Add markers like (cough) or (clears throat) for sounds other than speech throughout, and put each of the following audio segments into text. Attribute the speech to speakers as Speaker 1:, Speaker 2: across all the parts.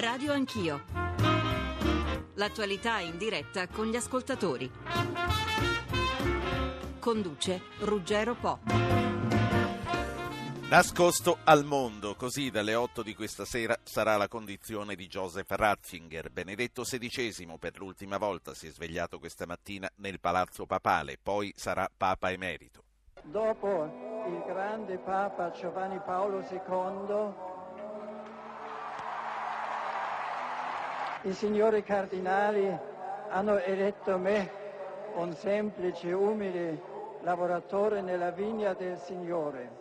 Speaker 1: Radio Anch'io. L'attualità in diretta con gli ascoltatori. Conduce Ruggero Po.
Speaker 2: Nascosto al mondo, così dalle 8 di questa sera sarà la condizione di Joseph Ratzinger. Benedetto XVI per l'ultima volta si è svegliato questa mattina nel Palazzo Papale, poi sarà Papa Emerito.
Speaker 3: Dopo il grande Papa Giovanni Paolo II, i signori cardinali hanno eletto me, un semplice, umile lavoratore nella vigna del Signore.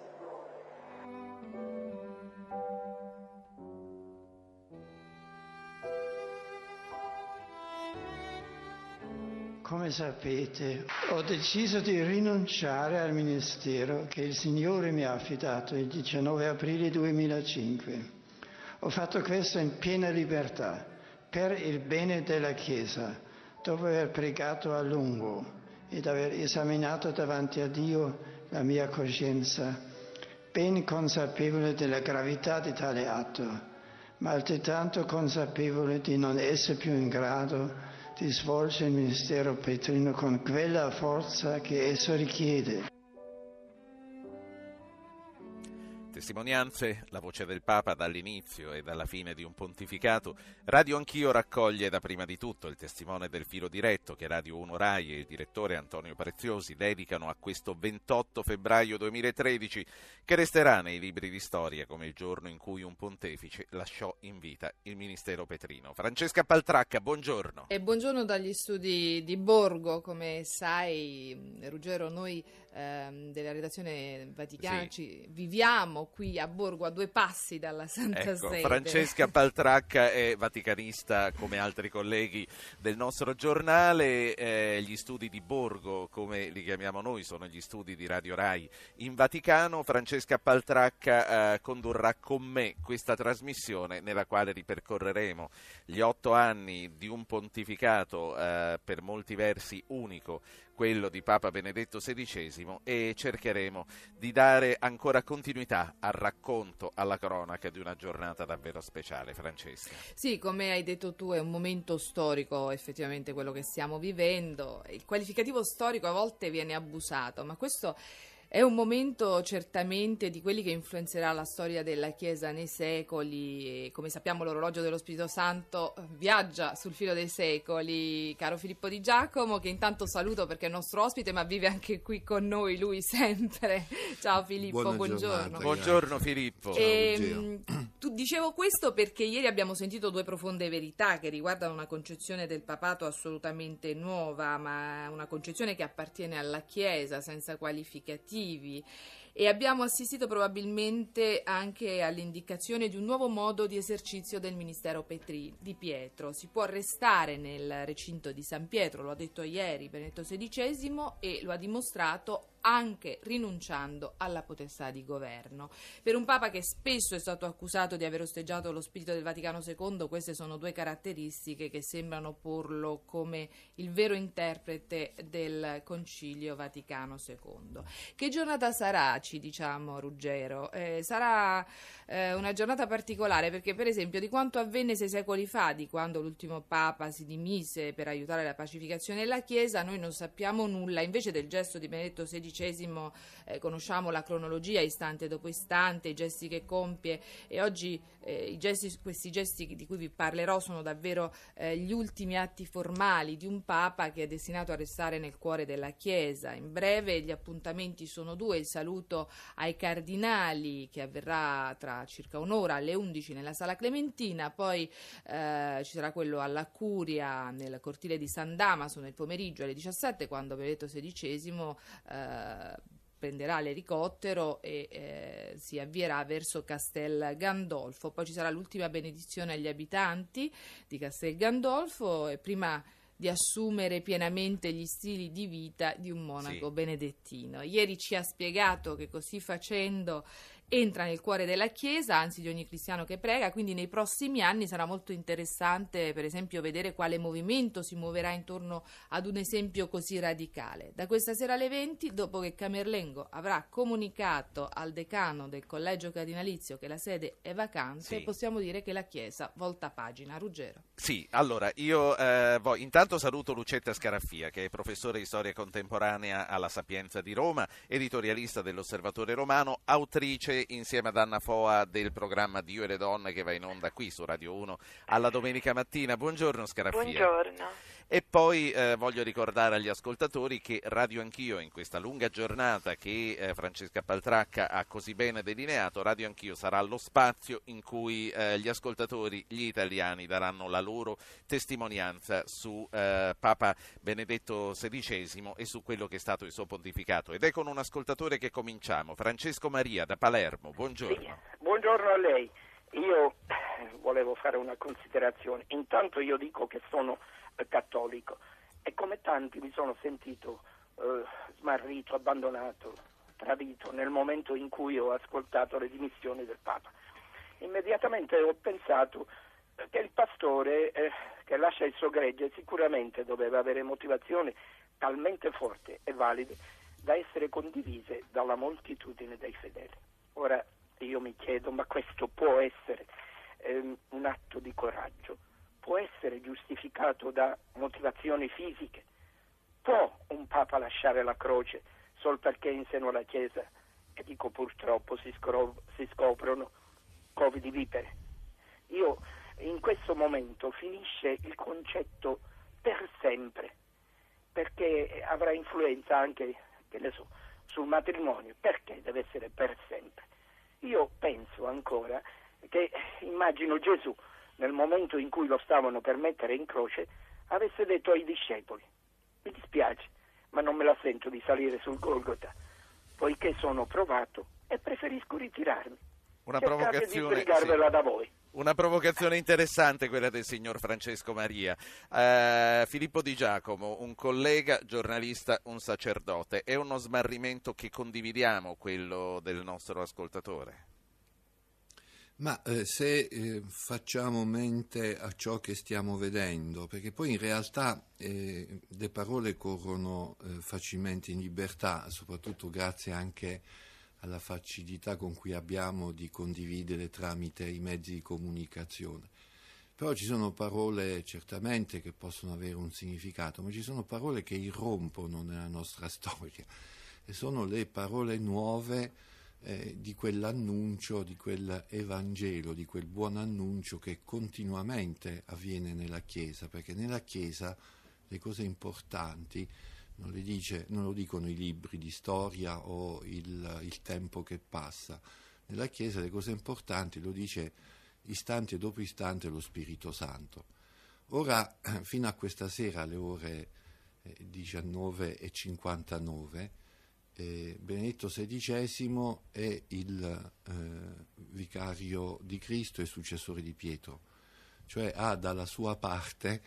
Speaker 3: Come sapete, ho deciso di rinunciare al ministero che il Signore mi ha affidato il 19 aprile 2005. Ho fatto questo in piena libertà, per il bene della Chiesa, dopo aver pregato a lungo ed aver esaminato davanti a Dio la mia coscienza, ben consapevole della gravità di tale atto, ma altrettanto consapevole di non essere più in grado di svolgere il ministero petrino con quella forza che esso richiede.
Speaker 2: Testimonianze, la voce del Papa dall'inizio e dalla fine di un pontificato. Radio Anch'io raccoglie da prima di tutto il testimone del filo diretto che Radio 1 Rai e il direttore Antonio Preziosi dedicano a questo 28 febbraio 2013 che resterà nei libri di storia come il giorno in cui un pontefice lasciò in vita il ministero petrino. Francesca Paltracca, buongiorno.
Speaker 4: E buongiorno dagli studi di Borgo, come sai Ruggero, noi ehm, della redazione Vaticana sì. ci viviamo qui a Borgo a due passi dalla Santa
Speaker 2: ecco,
Speaker 4: Sede.
Speaker 2: Francesca Paltracca è vaticanista come altri colleghi del nostro giornale, eh, gli studi di Borgo come li chiamiamo noi sono gli studi di Radio Rai in Vaticano. Francesca Paltracca eh, condurrà con me questa trasmissione nella quale ripercorreremo gli otto anni di un pontificato eh, per molti versi unico quello di Papa Benedetto XVI e cercheremo di dare ancora continuità al racconto, alla cronaca di una giornata davvero speciale. Francesca.
Speaker 4: Sì, come hai detto tu, è un momento storico effettivamente quello che stiamo vivendo. Il qualificativo storico a volte viene abusato, ma questo è un momento certamente di quelli che influenzerà la storia della Chiesa nei secoli. Come sappiamo, l'orologio dello Spirito Santo viaggia sul filo dei secoli. Caro Filippo Di Giacomo, che intanto saluto perché è nostro ospite, ma vive anche qui con noi, lui sempre. (laughs) Ciao Filippo,
Speaker 5: Buona
Speaker 4: buongiorno.
Speaker 5: giornata,
Speaker 2: Buongiorno Filippo.
Speaker 4: E, ehm, tu dicevo questo perché ieri abbiamo sentito due profonde verità che riguardano una concezione del papato assolutamente nuova, ma una concezione che appartiene alla Chiesa senza qualificativi motivi e abbiamo assistito probabilmente anche all'indicazione di un nuovo modo di esercizio del Ministero Petri, di Pietro. Si può restare nel recinto di San Pietro, lo ha detto ieri Benedetto XVI e lo ha dimostrato anche rinunciando alla potestà di governo. Per un Papa che spesso è stato accusato di aver osteggiato lo spirito del Vaticano II, queste sono due caratteristiche che sembrano porlo come il vero interprete del Concilio Vaticano II. Che giornata sarà, ci diciamo, Ruggero? Eh, sarà eh, una giornata particolare perché, per esempio, di quanto avvenne sei secoli fa, di quando l'ultimo Papa si dimise per aiutare la pacificazione della Chiesa, noi non sappiamo nulla, invece del gesto di Benedetto XVI eh, conosciamo la cronologia istante dopo istante, i gesti che compie e oggi eh, gesti, questi gesti di cui vi parlerò sono davvero eh, gli ultimi atti formali di un Papa che è destinato a restare nel cuore della Chiesa. In breve gli appuntamenti sono due, il saluto ai cardinali che avverrà tra circa un'ora alle 11 nella Sala Clementina, poi eh, ci sarà quello alla Curia nel cortile di San Damaso nel pomeriggio alle 17 quando Benedetto XVI prenderà l'elicottero e eh, si avvierà verso Castel Gandolfo. Poi ci sarà l'ultima benedizione agli abitanti di Castel Gandolfo e prima di assumere pienamente gli stili di vita di un monaco sì. benedettino. Ieri ci ha spiegato che così facendo entra nel cuore della Chiesa, anzi di ogni cristiano che prega, quindi nei prossimi anni sarà molto interessante per esempio vedere quale movimento si muoverà intorno ad un esempio così radicale. Da questa sera alle 20, dopo che Camerlengo avrà comunicato al decano del collegio cardinalizio che la sede è vacante,
Speaker 2: Sì.
Speaker 4: possiamo dire che la Chiesa volta pagina. Ruggero.
Speaker 2: Sì, allora io eh, vo- intanto saluto Lucetta Scaraffia, che è professore di storia contemporanea alla Sapienza di Roma, editorialista dell'Osservatore Romano, autrice insieme ad Anna Foa del programma Dio e le donne che va in onda qui su Radio 1 alla domenica mattina. Buongiorno Scaraffia.
Speaker 5: Buongiorno.
Speaker 2: E poi eh, voglio ricordare agli ascoltatori che Radio Anch'io in questa lunga giornata che eh, Francesca Paltracca ha così bene delineato, Radio Anch'io sarà lo spazio in cui eh, gli ascoltatori, gli italiani daranno la loro testimonianza su eh, Papa Benedetto XVI e su quello che è stato il suo pontificato. Ed è con un ascoltatore che cominciamo, Francesco Maria da Palermo. Buongiorno.
Speaker 5: Sì, buongiorno a lei. Io eh, volevo fare una considerazione. Intanto io dico che sono cattolico e come tanti mi sono sentito eh, smarrito, abbandonato, tradito nel momento in cui ho ascoltato le dimissioni del Papa. Immediatamente ho pensato eh, che il pastore eh, che lascia il suo gregge sicuramente doveva avere motivazioni talmente forti e valide da essere condivise dalla moltitudine dei fedeli. Ora io mi chiedo, ma questo può essere ehm, un atto di coraggio? Può essere giustificato da motivazioni fisiche? Può un Papa lasciare la croce sol perché in seno alla Chiesa, e dico purtroppo, si, scro- si scoprono covi di vipere? Io in questo momento finisce il concetto per sempre, perché avrà influenza anche, so, sul matrimonio, perché deve essere per sempre. Io penso ancora che immagino Gesù nel momento in cui lo stavano per mettere in croce avesse detto ai discepoli mi dispiace ma non me la sento di salire sul Golgota poiché sono provato e preferisco ritirarmi
Speaker 2: Una
Speaker 5: cercate
Speaker 2: provocazione, sì.
Speaker 5: da voi
Speaker 2: Una provocazione interessante quella del signor Francesco Maria. Eh, Filippo Di Giacomo, un collega, giornalista, un sacerdote. È uno smarrimento che condividiamo, quello del nostro ascoltatore?
Speaker 6: Ma eh, se eh, facciamo mente a ciò che stiamo vedendo, perché poi in realtà eh, le parole corrono eh, facilmente in libertà, soprattutto grazie anche alla facilità con cui abbiamo di condividere tramite i mezzi di comunicazione. Però ci sono parole certamente che possono avere un significato, ma ci sono parole che irrompono nella nostra (laughs) storia e sono le parole nuove eh, di quell'annuncio, di quell'Evangelo, di quel buon annuncio che continuamente avviene nella Chiesa, perché nella Chiesa le cose importanti non, le dice, non lo dicono i libri di storia o il, il tempo che passa, nella Chiesa le cose importanti lo dice istante dopo istante lo Spirito Santo. Ora, (clears throat) fino a questa sera alle ore eh, 19.59, eh, Benedetto XVI è il eh, vicario di Cristo e successore di Pietro, cioè ha dalla sua parte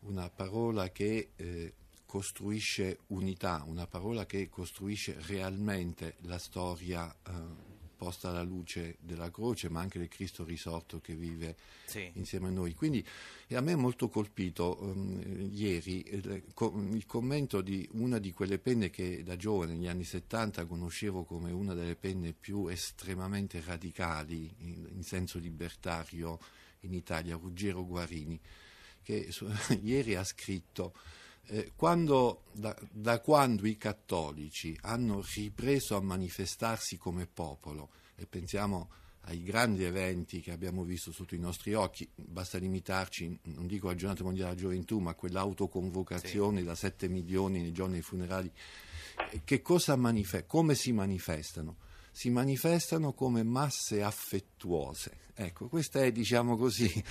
Speaker 6: una parola che eh, costruisce unità, una parola che costruisce realmente la storia eh, posta alla luce della croce, ma anche del Cristo risorto che vive
Speaker 2: Sì.
Speaker 6: insieme a noi. Quindi a me è molto colpito um, ieri il, il, commento di una di quelle penne che da giovane, negli anni 70, conoscevo come una delle penne più estremamente radicali in, in senso libertario in Italia, Ruggero Guarini, che su, (laughs) ieri ha scritto eh, quando, da, da, quando i cattolici hanno ripreso a manifestarsi come popolo, e pensiamo ai grandi eventi che abbiamo visto sotto i nostri occhi, basta limitarci, non dico alla giornata mondiale della gioventù, ma a quell'autoconvocazione sì. da 7 milioni nei giorni dei funerali, che cosa manifestano? Come si manifestano? Si manifestano come masse affettuose. Ecco, questa è, diciamo così,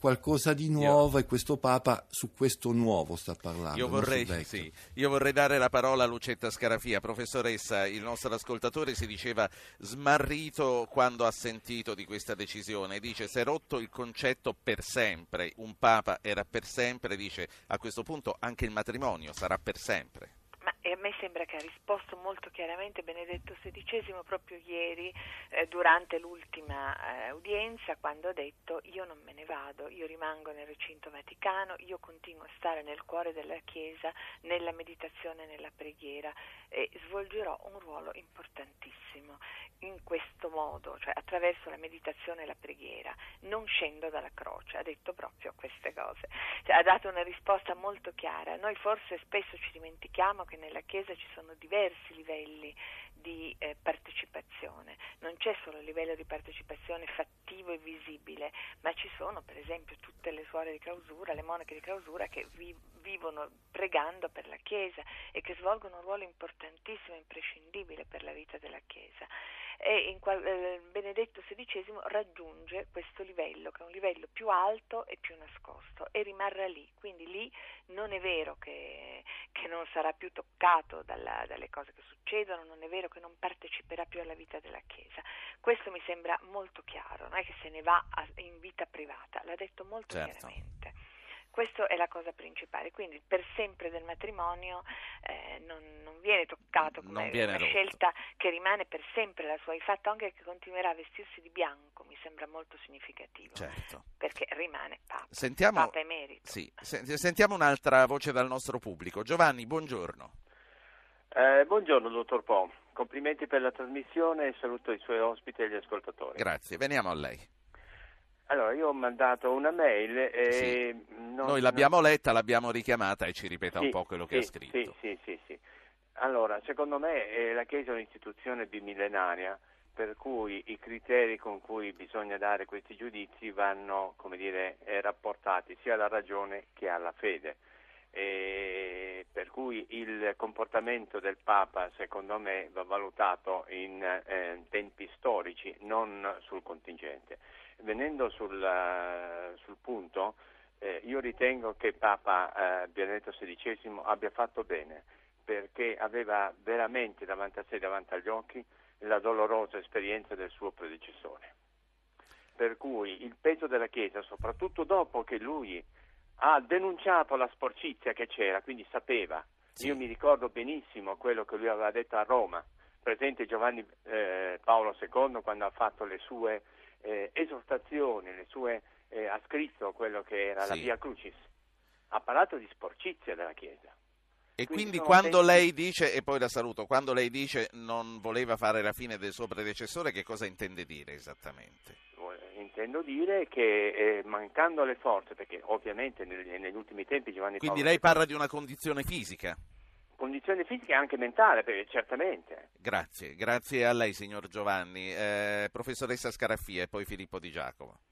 Speaker 6: qualcosa di nuovo
Speaker 2: io,
Speaker 6: e questo Papa su questo nuovo sta parlando.
Speaker 2: Io vorrei, sì, io vorrei, dare la parola a Lucetta Scarafia. Professoressa, il nostro ascoltatore si diceva smarrito quando ha sentito di questa decisione. Dice si è rotto il concetto per sempre. Un Papa era per sempre, dice a questo punto anche il matrimonio sarà per sempre.
Speaker 7: E a me sembra che ha risposto molto chiaramente Benedetto XVI proprio ieri eh, durante l'ultima eh, udienza quando ha detto io non me ne vado, io rimango nel recinto vaticano, io continuo a stare nel cuore della Chiesa, nella meditazione, nella preghiera e svolgerò un ruolo importantissimo in questo modo, cioè attraverso la meditazione e la preghiera, non scendo dalla croce, ha detto proprio queste cose, cioè, ha dato una risposta molto chiara. Noi forse spesso ci dimentichiamo che nella Chiesa ci sono diversi livelli di eh, partecipazione, non c'è solo il livello di partecipazione fattivo e visibile, ma ci sono per esempio tutte le suore di clausura, le monache di clausura che vi, vivono pregando per la Chiesa e che svolgono un ruolo importantissimo e imprescindibile per la vita della Chiesa e qual, eh, Benedetto XVI raggiunge questo livello, che è un livello più alto e più nascosto, e rimarrà lì. Quindi lì non è vero che, che non sarà più toccato dalla, dalle cose che succedono, non è vero che non parteciperà più alla vita della Chiesa. Questo mi sembra molto chiaro, non è che se ne va a, in vita privata, l'ha detto molto certo. chiaramente. Questa è la cosa principale, quindi per sempre del matrimonio eh, non, non, viene toccato come una rotto. scelta che rimane per sempre la sua. Il fatto anche che continuerà a vestirsi di bianco mi sembra molto significativo,
Speaker 2: certo.
Speaker 7: perché rimane Papa,
Speaker 2: sentiamo,
Speaker 7: Papa emerito.
Speaker 2: Sì, sentiamo un'altra voce dal nostro pubblico. Giovanni, buongiorno.
Speaker 8: Eh, buongiorno dottor Po, complimenti per la trasmissione e saluto i suoi ospiti e gli ascoltatori.
Speaker 2: Grazie, veniamo a lei.
Speaker 8: Allora, io ho mandato una mail e...
Speaker 2: Sì. Non, Noi l'abbiamo non... letta, l'abbiamo richiamata e ci ripeta
Speaker 8: sì,
Speaker 2: un po' quello che
Speaker 8: sì,
Speaker 2: ha scritto.
Speaker 8: Sì, sì, sì, Allora, secondo me eh, la Chiesa è un'istituzione bimillenaria per cui i criteri con cui bisogna dare questi giudizi vanno, come dire, eh, rapportati sia alla ragione che alla fede. E per cui il comportamento del Papa, secondo me, va valutato in eh, tempi storici, non sul contingente venendo sul, uh, sul punto, eh, io ritengo che Papa eh, Benedetto XVI abbia fatto bene perché aveva veramente davanti a sé, davanti agli occhi, la dolorosa esperienza del suo predecessore. Per cui il peso della Chiesa, soprattutto dopo che lui ha denunciato la sporcizia che c'era, quindi sapeva, sì. io mi ricordo benissimo quello che lui aveva detto a Roma, presente Giovanni eh, Paolo II quando ha fatto le sue eh, esortazioni, le sue, eh, ha scritto quello che era sì. la Via Crucis, ha parlato di sporcizia della Chiesa.
Speaker 2: E quindi, quindi quando tempi... lei dice, e poi la saluto, quando lei dice non voleva fare la fine del suo predecessore, che cosa intende dire esattamente?
Speaker 8: Intendo dire che eh, mancando le forze, perché ovviamente negli, negli ultimi tempi Giovanni
Speaker 2: Quindi
Speaker 8: Paolo
Speaker 2: lei parla di una condizione fisica?
Speaker 8: Condizione fisica e anche mentale, certamente.
Speaker 2: Grazie, grazie a lei signor Giovanni. Eh, professoressa Scaraffia e poi Filippo Di Giacomo.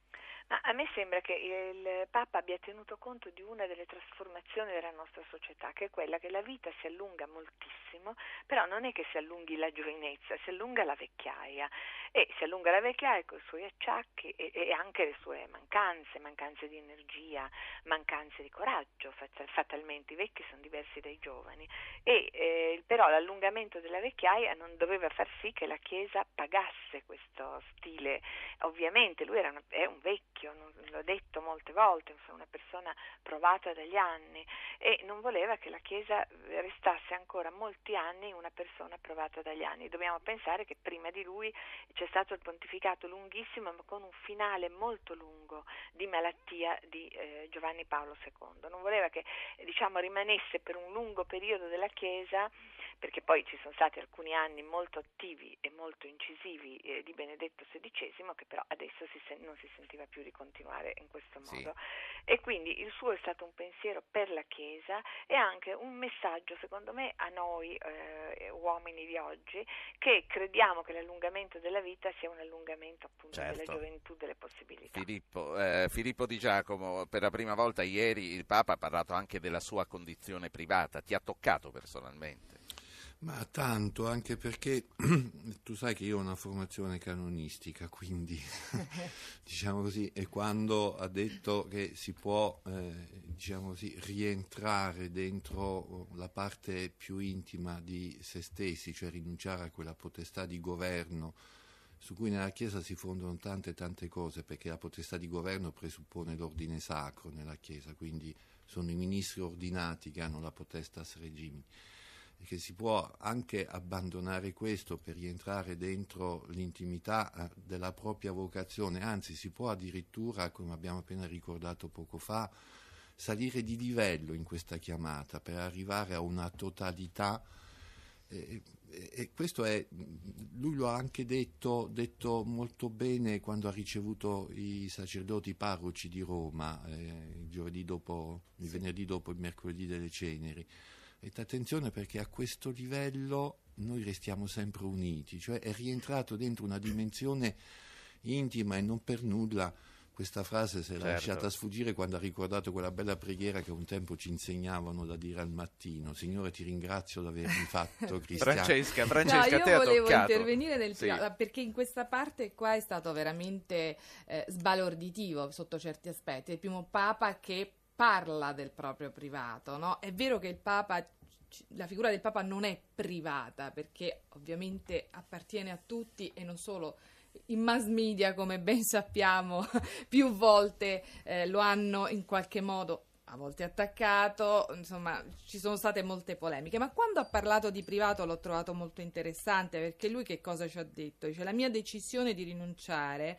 Speaker 7: Ma a me sembra che il Papa abbia tenuto conto di una delle trasformazioni della nostra società, che è quella che la vita si allunga moltissimo, però non è che si allunghi la giovinezza, si allunga la vecchiaia. E si allunga la vecchiaia con i suoi acciacchi e, e anche le sue mancanze, mancanze di energia, mancanze di coraggio, fatalmente. I vecchi sono diversi dai giovani. E eh, però l'allungamento della vecchiaia non doveva far sì che la Chiesa pagasse questo stile, ovviamente lui era una, è un vecchio vecchio, l'ho detto molte volte, una persona provata dagli anni e non voleva che la Chiesa restasse ancora molti anni una persona provata dagli anni. Dobbiamo pensare che prima di lui c'è stato il pontificato lunghissimo ma con un finale molto lungo di malattia di eh, Giovanni Paolo II. Non voleva che diciamo, rimanesse per un lungo periodo della Chiesa perché poi ci sono stati alcuni anni molto attivi e molto incisivi eh, di Benedetto XVI che però adesso si sen- non si sentiva più di continuare in questo modo. Sì. E quindi il suo è stato un pensiero per la Chiesa e anche un messaggio, secondo me, a noi eh, uomini di oggi, che crediamo che l'allungamento della vita sia un allungamento appunto certo. della gioventù, delle possibilità.
Speaker 2: Filippo, eh, Filippo Di Giacomo, per la prima volta ieri il Papa ha parlato anche della sua condizione privata, ti ha toccato personalmente?
Speaker 6: Ma tanto, anche perché (clears throat) tu sai che io ho una formazione canonistica, quindi (laughs) diciamo così, e quando ha detto che si può eh, diciamo così, rientrare dentro la parte più intima di se stessi, cioè rinunciare a quella potestà di governo su cui nella Chiesa si fondano tante tante cose, perché la potestà di governo presuppone l'ordine sacro nella Chiesa, quindi sono i ministri ordinati che hanno la potestas regimini che si può anche abbandonare questo per rientrare dentro l'intimità eh, della propria vocazione, anzi si può addirittura, come abbiamo appena ricordato poco fa, salire di livello in questa chiamata per arrivare a una totalità. Eh, e questo è, lui lo ha anche detto, detto, molto bene quando ha ricevuto i sacerdoti parroci di Roma eh, il, dopo, il venerdì dopo il mercoledì delle ceneri. E attenzione perché a questo livello noi restiamo sempre uniti, cioè è rientrato dentro una dimensione intima e non per nulla questa frase si è certo. lasciata sfuggire quando ha ricordato quella bella preghiera che un tempo ci insegnavano da dire al mattino. Signore, ti ringrazio di avermi fatto (laughs) cristiano.
Speaker 2: Francesca, Francesca,
Speaker 4: no,
Speaker 2: te
Speaker 4: io volevo
Speaker 2: toccato.
Speaker 4: intervenire nel sì. perché in questa parte qua è stato veramente eh, sbalorditivo sotto certi aspetti. Il primo Papa che parla del proprio privato, no? È vero che Papa la figura del Papa non è privata perché ovviamente appartiene a tutti e non solo in mass media, come ben sappiamo, (laughs) più volte eh, lo hanno in qualche modo a volte attaccato, insomma ci sono state molte polemiche, ma quando ha parlato di privato l'ho trovato molto interessante perché lui che cosa ci ha detto? Dice la mia decisione di rinunciare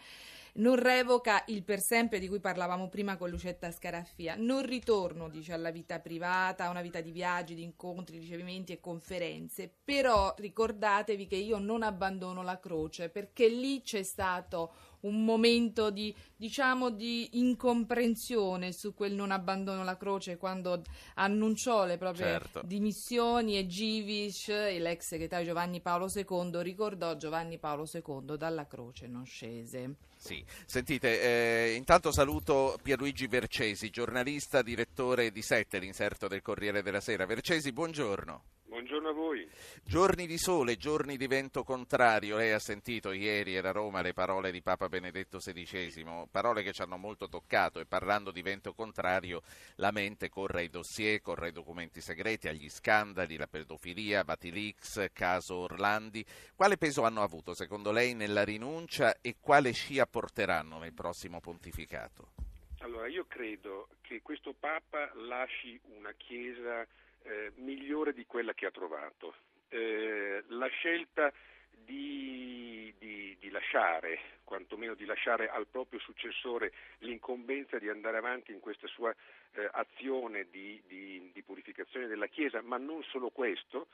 Speaker 4: non revoca il per sempre di cui parlavamo prima con Lucetta Scaraffia, non ritorno, dice, alla vita privata, a una vita di viaggi, di incontri, ricevimenti e conferenze, però ricordatevi che io non abbandono la croce perché lì c'è stato un momento di, diciamo, di incomprensione su quel non abbandono la croce quando annunciò le proprie certo. dimissioni e Givis, l'ex segretario Giovanni Paolo II, ricordò Giovanni Paolo II dalla croce non scese.
Speaker 2: Sì, sentite, eh, intanto saluto Pierluigi Vercesi, giornalista, direttore di Sette, l'inserto del Corriere della Sera. Vercesi, buongiorno.
Speaker 9: Buongiorno a voi.
Speaker 2: Giorni di sole, giorni di vento contrario. Lei ha sentito ieri era a Roma le parole di Papa Benedetto XVI, parole che ci hanno molto toccato e parlando di vento contrario la mente corre ai dossier, corre ai documenti segreti, agli scandali, la pedofilia, Batilix, caso Orlandi. Quale peso hanno avuto secondo lei nella rinuncia e quale scia porteranno nel prossimo pontificato?
Speaker 9: Allora, io credo che questo Papa lasci una Chiesa eh, migliore di quella che ha trovato. Eh, la scelta di, di, di, lasciare, quantomeno di lasciare al proprio successore l'incombenza di andare avanti in questa sua eh, azione di, di, purificazione della Chiesa, ma non solo questo,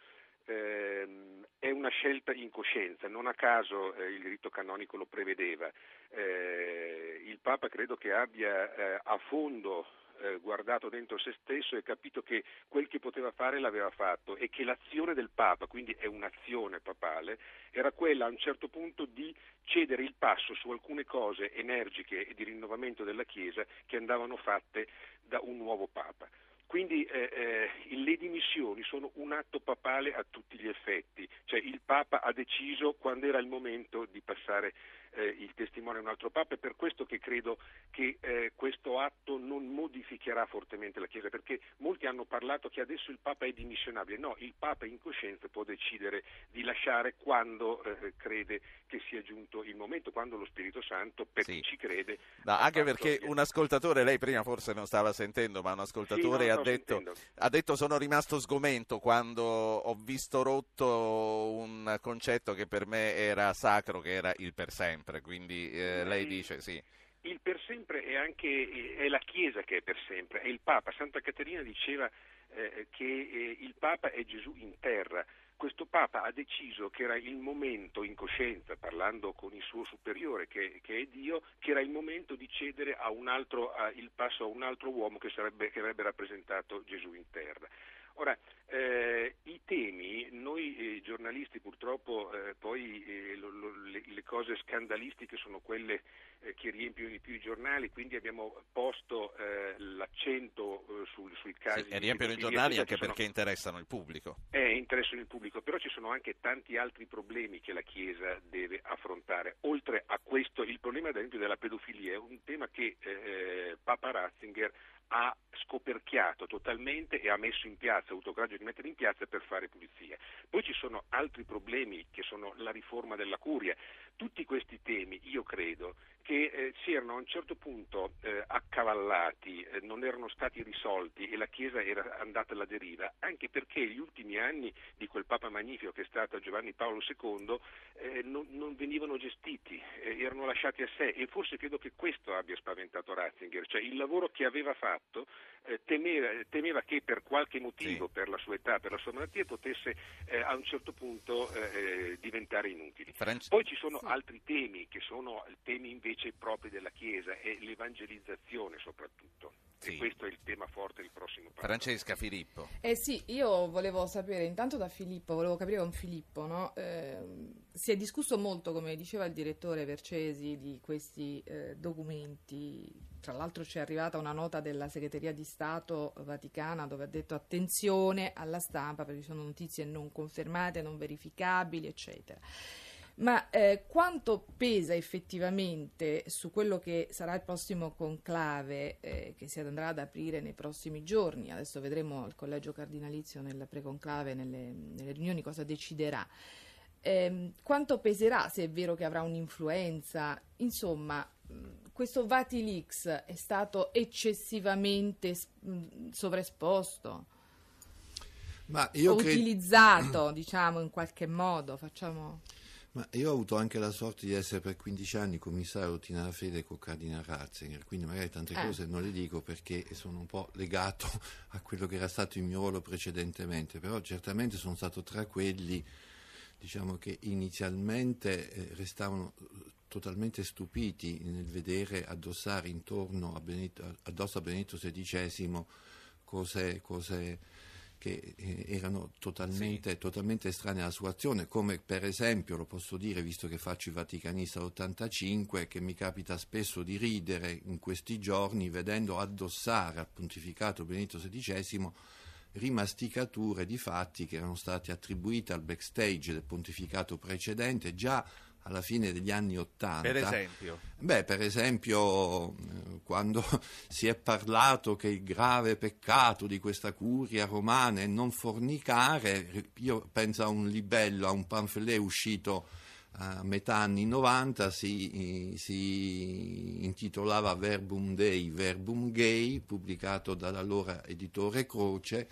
Speaker 9: ehm, è una scelta in coscienza, non a caso eh, il diritto canonico lo prevedeva. Eh, il Papa credo che abbia eh, a fondo eh, guardato dentro se stesso e capito che quel che poteva fare l'aveva fatto e che l'azione del Papa, quindi è un'azione papale, era quella a un certo punto di cedere il passo su alcune cose energiche e di rinnovamento della Chiesa che andavano fatte da un nuovo Papa. Quindi eh, eh, le dimissioni sono un atto papale a tutti gli effetti, cioè il Papa ha deciso quando era il momento di passare eh, il testimone a un altro Papa, è per questo che credo che eh, questo atto non modificherà fortemente la Chiesa, perché molti hanno parlato che adesso il Papa è dimissionabile, no, il Papa in coscienza può decidere di lasciare quando eh, crede che sia giunto il momento, quando lo Spirito Santo, per sì. chi ci crede...
Speaker 2: No, anche perché che... un ascoltatore, lei prima forse non stava sentendo, ma un ascoltatore sì, ha, detto, ha detto sono rimasto sgomento quando ho visto rotto un concetto che per me era sacro, che era il per sempre sempre, quindi eh, lei dice sì.
Speaker 9: Il per sempre è anche è la Chiesa che è per sempre, è il Papa. Santa Caterina diceva eh, che eh, il Papa è Gesù in terra. Questo Papa ha deciso che era il momento, in coscienza, parlando con il suo superiore, che, che è Dio, che era il momento di cedere altro, a, il passo a un altro uomo che, sarebbe, che avrebbe rappresentato Gesù in terra. Ora, eh, i temi, noi eh, giornalisti purtroppo eh, poi eh, lo, lo, le, le, cose scandalistiche sono quelle eh, che riempiono di più i giornali, quindi abbiamo posto eh, l'accento sul, sui casi. Sì,
Speaker 2: e riempiono i giornali anche perché sono, interessano il pubblico.
Speaker 9: interessano il pubblico, però ci sono anche tanti altri problemi che la Chiesa deve affrontare. Oltre a questo, il problema ad esempio della pedofilia è un tema che Papa Ratzinger ha scoperchiato totalmente e ha messo in piazza, ha avuto coraggio di mettere in piazza per fare pulizia. Poi ci sono altri problemi che sono la riforma della curia. Tutti questi temi, io credo, che eh, si erano a un certo punto eh, accavallati, eh, non erano stati risolti e la Chiesa era andata alla deriva, anche perché gli ultimi anni di quel Papa Magnifico che è stato Giovanni Paolo II eh, non, non, venivano gestiti, eh, erano lasciati a sé e forse credo che questo abbia spaventato Ratzinger, cioè il lavoro che aveva fatto eh, temeva, temeva, che per qualche motivo, sì. per la sua età, per la sua malattia, potesse a un certo punto diventare inutile.
Speaker 2: Franci...
Speaker 9: Poi ci sono sì. altri temi che sono temi invece propri della Chiesa e l'evangelizzazione soprattutto. Sì. E questo è il tema forte del prossimo
Speaker 2: passo. Francesca Filippo.
Speaker 4: Eh sì, io volevo sapere intanto da Filippo, volevo capire con Filippo, no? eh, si è discusso molto, come diceva il direttore Vercesi, di questi eh, documenti. Tra l'altro ci è arrivata una nota della Segreteria di Stato Vaticana dove ha detto attenzione alla stampa perché ci sono notizie non confermate, non verificabili, eccetera. Ma eh, quanto pesa effettivamente su quello che sarà il prossimo conclave eh, che si andrà ad aprire nei prossimi giorni? Adesso vedremo il collegio cardinalizio nel preconclave, nelle, nelle riunioni, cosa deciderà. Eh, quanto peserà se è vero che avrà un'influenza? Insomma, questo Vatilix è stato eccessivamente sovraesposto?
Speaker 6: Ma io
Speaker 4: o utilizzato, diciamo, in qualche modo? Facciamo...
Speaker 6: Ma io ho avuto anche la sorte di essere per 15 anni commissario routine della fede con Cardinal Ratzinger, quindi magari tante eh. cose non le dico perché sono un po' legato (laughs) a quello che era stato il mio ruolo precedentemente, però certamente sono stato tra quelli diciamo, che inizialmente eh, restavano eh, totalmente stupiti nel vedere addossare intorno a Benedetto, addosso a Benedetto XVI cose, cose che eh, erano totalmente, sì. totalmente estranei alla sua azione, come per esempio, lo posso dire visto che faccio il Vaticanista all'85, che mi capita spesso di ridere in questi giorni vedendo addossare al pontificato Benedetto XVI rimasticature di fatti che erano state attribuite al backstage del pontificato precedente già alla fine degli anni Ottanta.
Speaker 2: Per esempio?
Speaker 6: Beh, per esempio eh, quando (laughs) si è parlato che il grave peccato di questa curia romana è non fornicare, io penso a un libello, a un pamphlet uscito a metà anni 90, si, si intitolava Verbum Dei, Verbum Gay, pubblicato dall'allora editore Croce,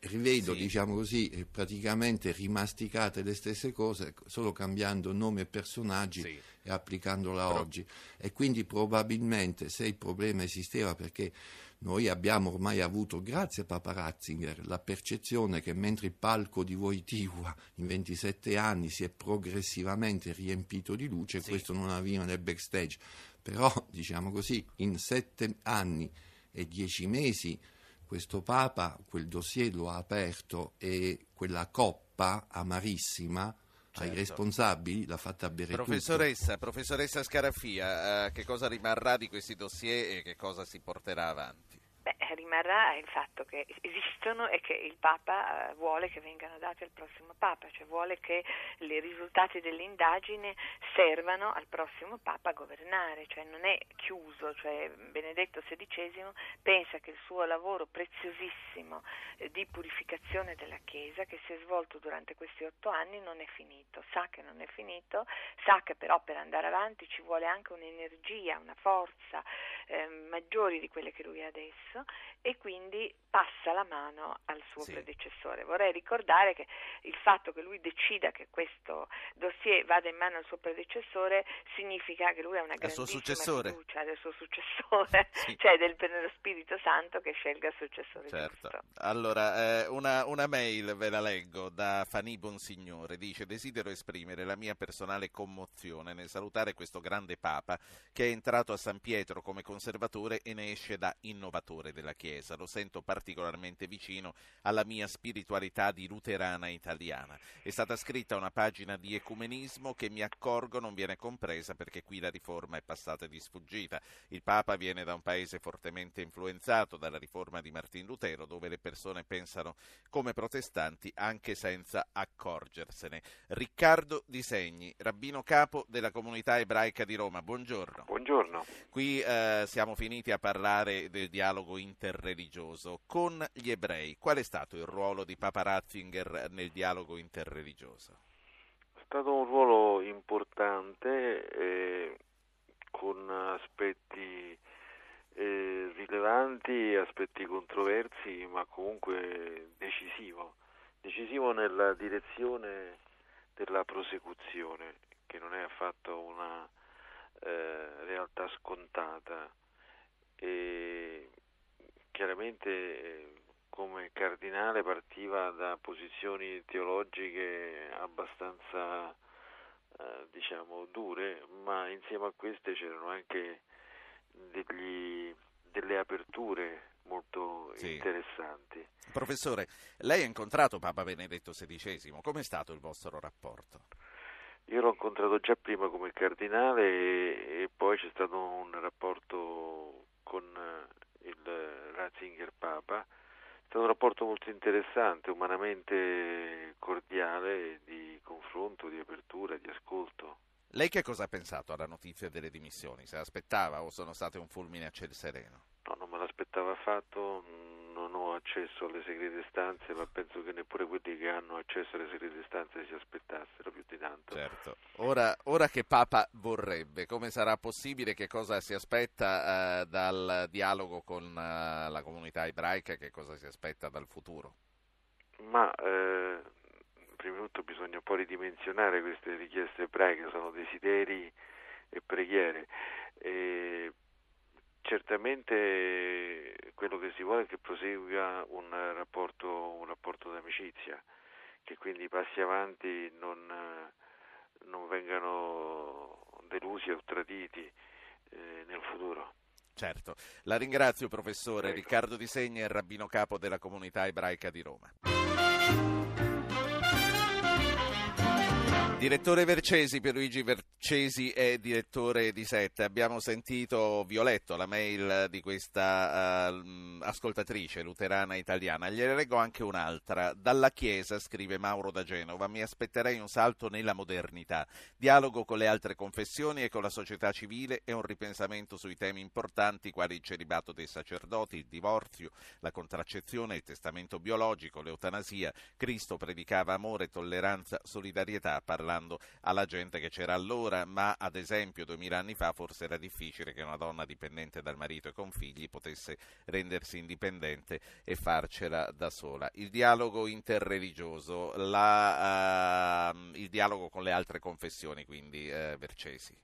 Speaker 6: rivedo, sì. diciamo così, eh, praticamente rimasticate le stesse cose, solo cambiando nome e personaggi sì. e applicandola Però... oggi. E quindi probabilmente se il problema esisteva perché noi abbiamo ormai avuto, grazie a Papa Ratzinger, la percezione che mentre il palco di Voitiva in 27 anni si è progressivamente riempito di luce, sì. questo non avviene nel backstage. Però, diciamo così, in sette anni e dieci mesi questo Papa quel dossier lo ha aperto e quella coppa amarissima certo. ai responsabili l'ha fatta bere
Speaker 2: professoressa,
Speaker 6: tutto.
Speaker 2: Professoressa Scarafia, eh, che cosa rimarrà di questi dossier e che cosa si porterà avanti?
Speaker 7: Beh, rimarrà il fatto che esistono e che il Papa eh, vuole che vengano dati al prossimo Papa, cioè vuole che i risultati dell'indagine servano al prossimo Papa a governare, cioè non è chiuso, cioè Benedetto XVI pensa che il suo lavoro preziosissimo eh, di purificazione della Chiesa che si è svolto durante questi otto anni non è finito, sa che non è finito, sa che però per andare avanti ci vuole anche un'energia, una forza eh, maggiori di quelle che lui ha adesso e quindi passa la mano al suo sì. predecessore. Vorrei ricordare che il fatto che lui decida che questo dossier vada in mano al suo predecessore significa che lui ha una grandissima fiducia del suo successore, (laughs) sì. cioè del, dello Spirito Santo che scelga il successore
Speaker 2: certo.
Speaker 7: giusto.
Speaker 2: Allora, eh, una, una, mail ve la leggo da Fanny Bonsignore, dice desidero esprimere la mia personale commozione nel salutare questo grande Papa che è entrato a San Pietro come conservatore e ne esce da innovatore della Chiesa. Lo sento particolarmente vicino alla mia spiritualità di luterana italiana. È stata scritta una pagina di ecumenismo che mi accorgo non viene compresa perché qui la riforma è passata di sfuggita. Il Papa viene da un paese fortemente influenzato dalla riforma di Martin Lutero, dove le persone pensano come protestanti anche senza accorgersene. Riccardo Di Segni, rabbino capo della comunità ebraica di Roma. Buongiorno.
Speaker 10: Buongiorno.
Speaker 2: Qui eh, siamo finiti a parlare del dialogo dialogo interreligioso con gli ebrei. Qual è stato il ruolo di Papa Ratzinger nel dialogo interreligioso?
Speaker 10: È stato un ruolo importante eh, con aspetti eh, rilevanti, aspetti controversi, ma comunque decisivo, decisivo nella direzione della prosecuzione, che non è affatto una eh, realtà scontata e chiaramente come cardinale partiva da posizioni teologiche abbastanza eh, diciamo dure, ma insieme a queste c'erano anche degli, delle aperture molto sì. interessanti.
Speaker 2: Professore, lei ha incontrato Papa Benedetto XVI, com'è stato il vostro rapporto?
Speaker 10: Io l'ho incontrato già prima come cardinale e, e poi c'è stato un rapporto con eh, il Ratzinger Papa, è stato un rapporto molto interessante, umanamente cordiale, di confronto, di apertura, di ascolto.
Speaker 2: Lei che cosa ha pensato alla notizia delle dimissioni? Se l'aspettava o sono state un fulmine a ciel sereno?
Speaker 10: No, non me l'aspettava affatto, non ho accesso alle segrete stanze, ma penso che neppure quelli che hanno accesso alle segrete stanze si aspettassero più di tanto.
Speaker 2: Certo. Ora, ora che Papa vorrebbe, come sarà possibile? Che cosa si aspetta eh, dal dialogo con eh, la comunità ebraica? Che cosa si aspetta dal futuro?
Speaker 10: Ma eh, prima di tutto bisogna poi ridimensionare queste richieste ebraiche, sono desideri e preghiere. E certamente quello che si vuole è che prosegua un rapporto, un rapporto d'amicizia, che quindi i passi avanti non, non vengano delusi o traditi eh, nel futuro.
Speaker 2: Certo, la ringrazio professore Prego. Riccardo Di Segna, rabbino capo della comunità ebraica di Roma. Direttore Vercesi, Pierluigi Vercesi è direttore di Sette. Abbiamo sentito, vi ho letto la mail di questa uh, ascoltatrice luterana italiana. Gliene leggo anche un'altra. Dalla Chiesa, scrive Mauro da Genova, mi aspetterei un salto nella modernità, dialogo con le altre confessioni e con la società civile e un ripensamento sui temi importanti quali il celibato dei sacerdoti, il divorzio, la contraccezione, il testamento biologico, l'eutanasia. Cristo predicava amore, tolleranza, solidarietà, parlando parlando alla gente che c'era allora, ma ad esempio duemila anni fa forse era difficile che una donna dipendente dal marito e con figli potesse rendersi indipendente e farcela da sola. Il dialogo interreligioso, la, uh, il dialogo con le altre confessioni, quindi uh, Vercesi.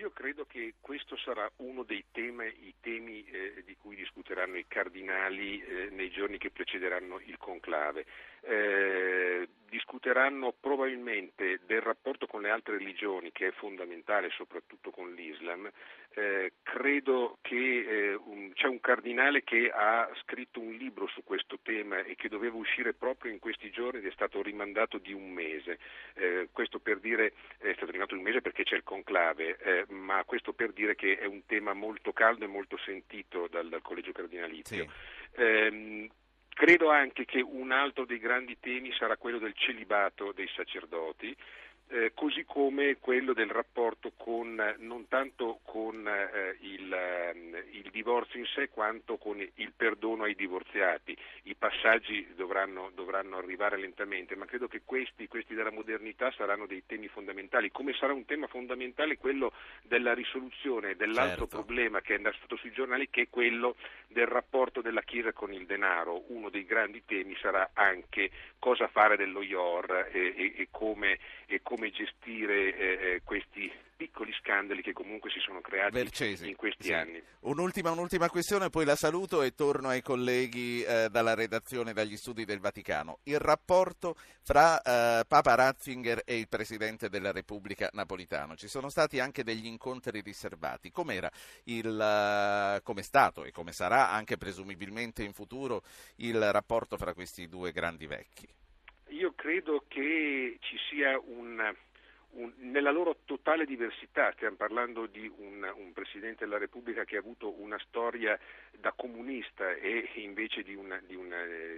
Speaker 9: Io credo che questo sarà uno dei temi, temi eh, di cui discuteranno i cardinali eh, nei giorni che precederanno il conclave. Eh, discuteranno probabilmente del rapporto con le altre religioni, che è fondamentale soprattutto con l'Islam. Eh, credo che eh, un, c'è un cardinale che ha scritto un libro su questo tema e che doveva uscire proprio in questi giorni ed è stato rimandato di un mese. Eh, questo per dire, è stato rimandato di un mese perché c'è il conclave, eh, ma questo per dire che è un tema molto caldo e molto sentito dal, dal Collegio Cardinalizio. Sì. Credo anche che un altro dei grandi temi sarà quello del celibato dei sacerdoti, eh, così come quello del rapporto con, non tanto con eh, il, eh, il, divorzio in sé quanto con il perdono ai divorziati. I passaggi dovranno, dovranno arrivare lentamente, ma credo che questi, questi, della modernità saranno dei temi fondamentali, come sarà un tema fondamentale quello della risoluzione dell'altro certo. problema che è andato sui giornali, che è quello del rapporto della Chiesa con il denaro. Uno dei grandi temi sarà anche cosa fare dello IOR e, e, e come, e come come gestire eh, eh, questi piccoli scandali che comunque si sono creati
Speaker 2: Vercesi,
Speaker 9: in questi
Speaker 2: sì.
Speaker 9: anni.
Speaker 2: Un'ultima, un'ultima, questione, poi la saluto e torno ai colleghi eh, dalla redazione, dagli studi del Vaticano. Il rapporto fra eh, Papa Ratzinger e il Presidente della Repubblica Napolitano. Ci sono stati anche degli incontri riservati. Com'era il, uh, come è stato e come sarà anche presumibilmente in futuro il rapporto fra questi due grandi vecchi?
Speaker 9: Io credo che ci sia un, un, nella loro totale diversità, stiamo parlando di un, un, Presidente della Repubblica che ha avuto una storia da comunista e invece di, una, di,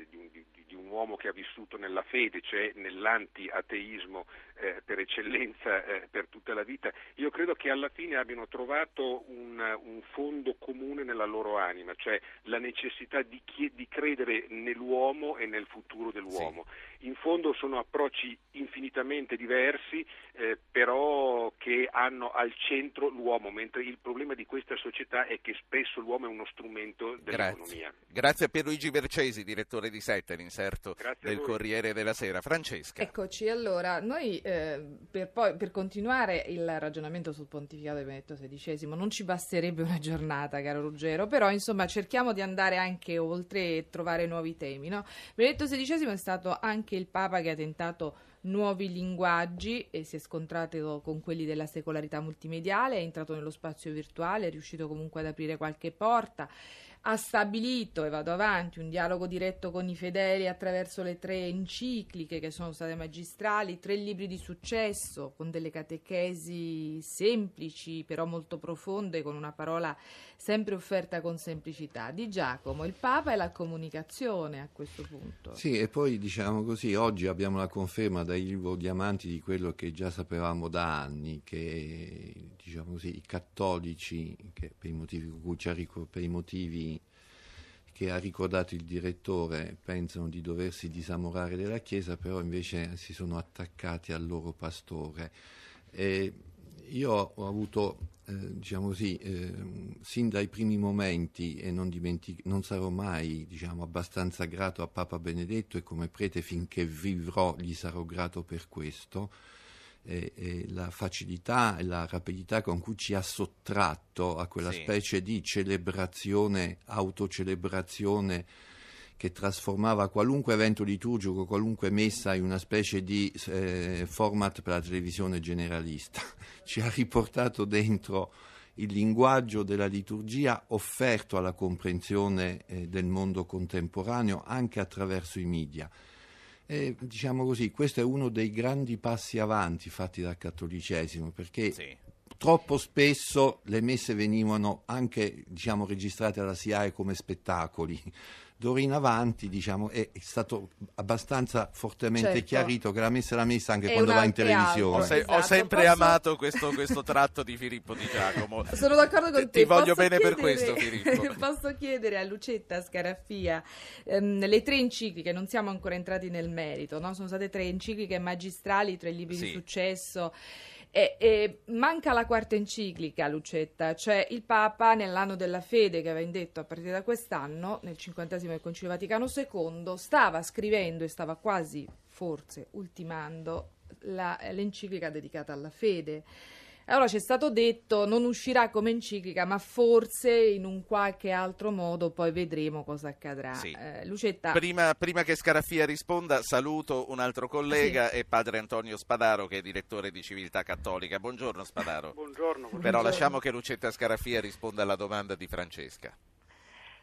Speaker 9: di, di un uomo che ha vissuto nella fede, cioè nell'anti-ateismo eh, per eccellenza eh, per tutta la vita, io credo che alla fine abbiano trovato un, un fondo comune nella loro anima, cioè la necessità di, chi- di credere nell'uomo e nel futuro dell'uomo. Sì. In fondo sono approcci infinitamente diversi, eh, però che hanno al centro l'uomo, mentre il problema di questa società è che spesso l'uomo è uno strumento dell'economia.
Speaker 2: Grazie, Grazie a Pierluigi Vercesi, direttore di Sette, l'inserto del Corriere della Sera. Francesca.
Speaker 4: Eccoci, allora, noi eh, per, poi, per, continuare il ragionamento sul pontificato di Benedetto XVI, non ci basterebbe una giornata, caro Ruggero, però insomma cerchiamo di andare anche oltre e trovare nuovi temi. No? Benedetto XVI è stato anche il Papa che ha tentato nuovi linguaggi e si è scontrato con quelli della secolarità multimediale, è entrato nello spazio virtuale, è riuscito comunque ad aprire qualche porta ha stabilito, e vado avanti, un dialogo diretto con i fedeli attraverso le tre encicliche che sono state magistrali, tre libri di successo con delle catechesi semplici però molto profonde, con una parola sempre offerta con semplicità. Di Giacomo, il Papa e la comunicazione a questo punto.
Speaker 6: Sì, e poi diciamo così, oggi abbiamo la conferma dai Livro Diamanti di quello che già sapevamo da anni, che diciamo così, i cattolici, per i motivi, per i motivi che ha ricordato il direttore pensano di doversi disamorare della Chiesa, però invece si sono attaccati al loro pastore. E io ho avuto, eh, diciamo così, eh, sin dai primi momenti, e non, dimentic- non sarò mai diciamo, abbastanza grato a Papa Benedetto e come prete finché vivrò gli sarò grato per questo, e, e la facilità e la rapidità con cui ci ha sottratto a quella sì. specie di celebrazione, autocelebrazione che trasformava qualunque evento liturgico, qualunque messa in una specie di eh, format per la televisione generalista. (laughs) Ci ha riportato dentro il linguaggio della liturgia offerto alla comprensione eh, del mondo contemporaneo anche attraverso i media. E, diciamo così, questo è uno dei grandi passi avanti fatti dal cattolicesimo, perché sì. troppo spesso le messe venivano anche diciamo, registrate alla SIAE come spettacoli d'ora in avanti diciamo, è stato abbastanza fortemente certo. chiarito che la messa è la messa anche è quando va in televisione.
Speaker 2: Ho, se- esatto. ho sempre Posso... amato questo, questo, tratto di Filippo Di Giacomo. (laughs)
Speaker 4: Sono d'accordo con te.
Speaker 2: Ti voglio bene chiedere, per questo, Filippo. (laughs)
Speaker 4: Posso chiedere a Lucetta Scaraffia ehm, le tre encicliche, non siamo ancora entrati nel merito, no? sono state tre encicliche magistrali, tre libri sì. di successo. E, e, manca la quarta enciclica, Lucetta, cioè il Papa nell'anno della fede che aveva indetto a partire da quest'anno, nel cinquantesimo del Concilio Vaticano II, stava scrivendo e stava quasi, forse, ultimando la, l'enciclica dedicata alla fede. Allora ci è stato detto non uscirà come enciclica, ma forse in un qualche altro modo poi vedremo cosa accadrà.
Speaker 2: Sì. Eh, Lucetta... prima, prima, che Scaraffia risponda, saluto un altro collega sì. e padre Antonio Spadaro, che è direttore di Civiltà Cattolica. Buongiorno Spadaro.
Speaker 11: Buongiorno.
Speaker 2: Però buongiorno. lasciamo che Lucetta Scaraffia risponda alla domanda di Francesca.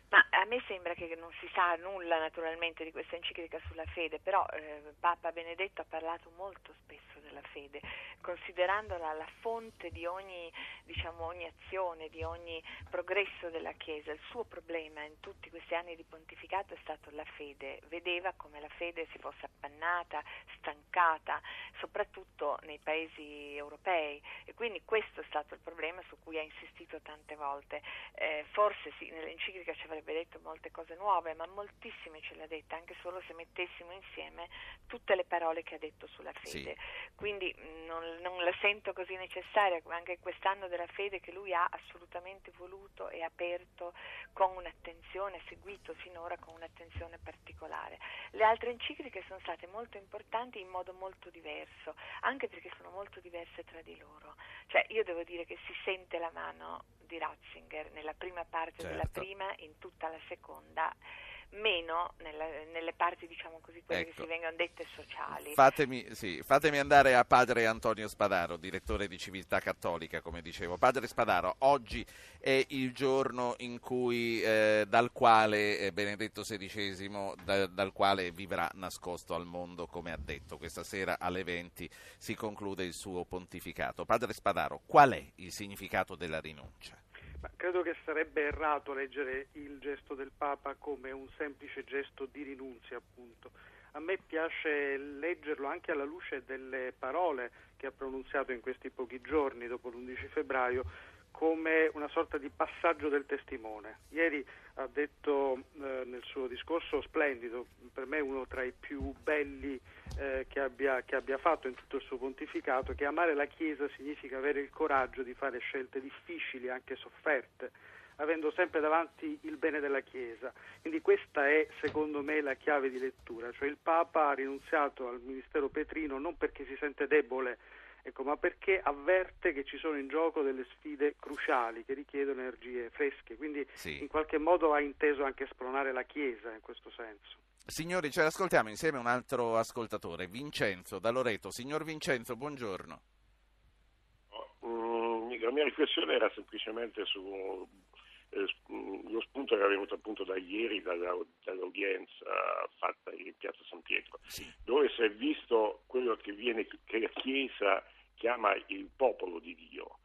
Speaker 7: Ma a me sembra che non si sa nulla naturalmente di questa enciclica sulla fede, però eh, Papa Benedetto ha parlato molto spesso della fede, considerandola la fonte di ogni, diciamo, ogni azione, di ogni progresso della Chiesa. Il suo problema in tutti questi anni di pontificato è stato la fede, vedeva come la fede si fosse appannata, stancata, soprattutto nei paesi europei e quindi questo è stato il problema su cui ha insistito tante volte. Eh, forse sì, nell'enciclica ci avrebbe detto molte cose nuove, ma moltissime ce le ha dette, anche solo se mettessimo insieme tutte le parole che ha detto sulla fede. Sì. Quindi mm, non, non, la sento così necessaria, anche quest'anno della fede che lui ha assolutamente voluto e aperto con un'attenzione, seguito finora con un'attenzione particolare. Le altre encicliche sono state molto importanti in modo molto diverso, anche perché sono molto diverse tra di loro. Cioè io devo dire che si sente la mano di Ratzinger nella prima parte certo. della prima, in tutta la seconda meno nella, nelle parti, diciamo così, quelle ecco. che si vengono dette sociali.
Speaker 2: Fatemi, sì, fatemi, andare a padre Antonio Spadaro, direttore di Civiltà Cattolica, come dicevo. Padre Spadaro, oggi è il giorno in cui, eh, dal quale eh, Benedetto XVI, da, dal quale vivrà nascosto al mondo, come ha detto. Questa sera alle 20 si conclude il suo pontificato. Padre Spadaro, qual è il significato della rinuncia?
Speaker 11: Ma credo che sarebbe errato leggere il gesto del Papa come un semplice gesto di rinunzia, appunto. A me piace leggerlo anche alla luce delle parole che ha pronunziato in questi pochi giorni dopo l'11 febbraio come una sorta di passaggio del testimone. Ieri ha detto eh, nel suo discorso splendido, per me uno tra i più belli eh, che, abbia, che abbia fatto in tutto il suo pontificato, che amare la Chiesa significa avere il coraggio di fare scelte difficili, anche sofferte, avendo sempre davanti il bene della Chiesa. Quindi questa è, secondo me, la chiave di lettura, cioè il Papa ha rinunziato al ministero Petrino non perché si sente debole, ecco, ma perché avverte che ci sono in gioco delle sfide cruciali che richiedono energie fresche, quindi
Speaker 2: Sì.
Speaker 11: in qualche modo ha inteso anche spronare la Chiesa in questo senso.
Speaker 2: Signori, ce l'ascoltiamo insieme a un altro ascoltatore, Vincenzo da Loreto. Signor Vincenzo, buongiorno.
Speaker 12: Mm, la mia riflessione era semplicemente su lo spunto era venuto appunto da ieri dalla- dall'udienza fatta in piazza San Pietro, dove si è visto quello che, viene, che la Chiesa chiama il popolo di Dio.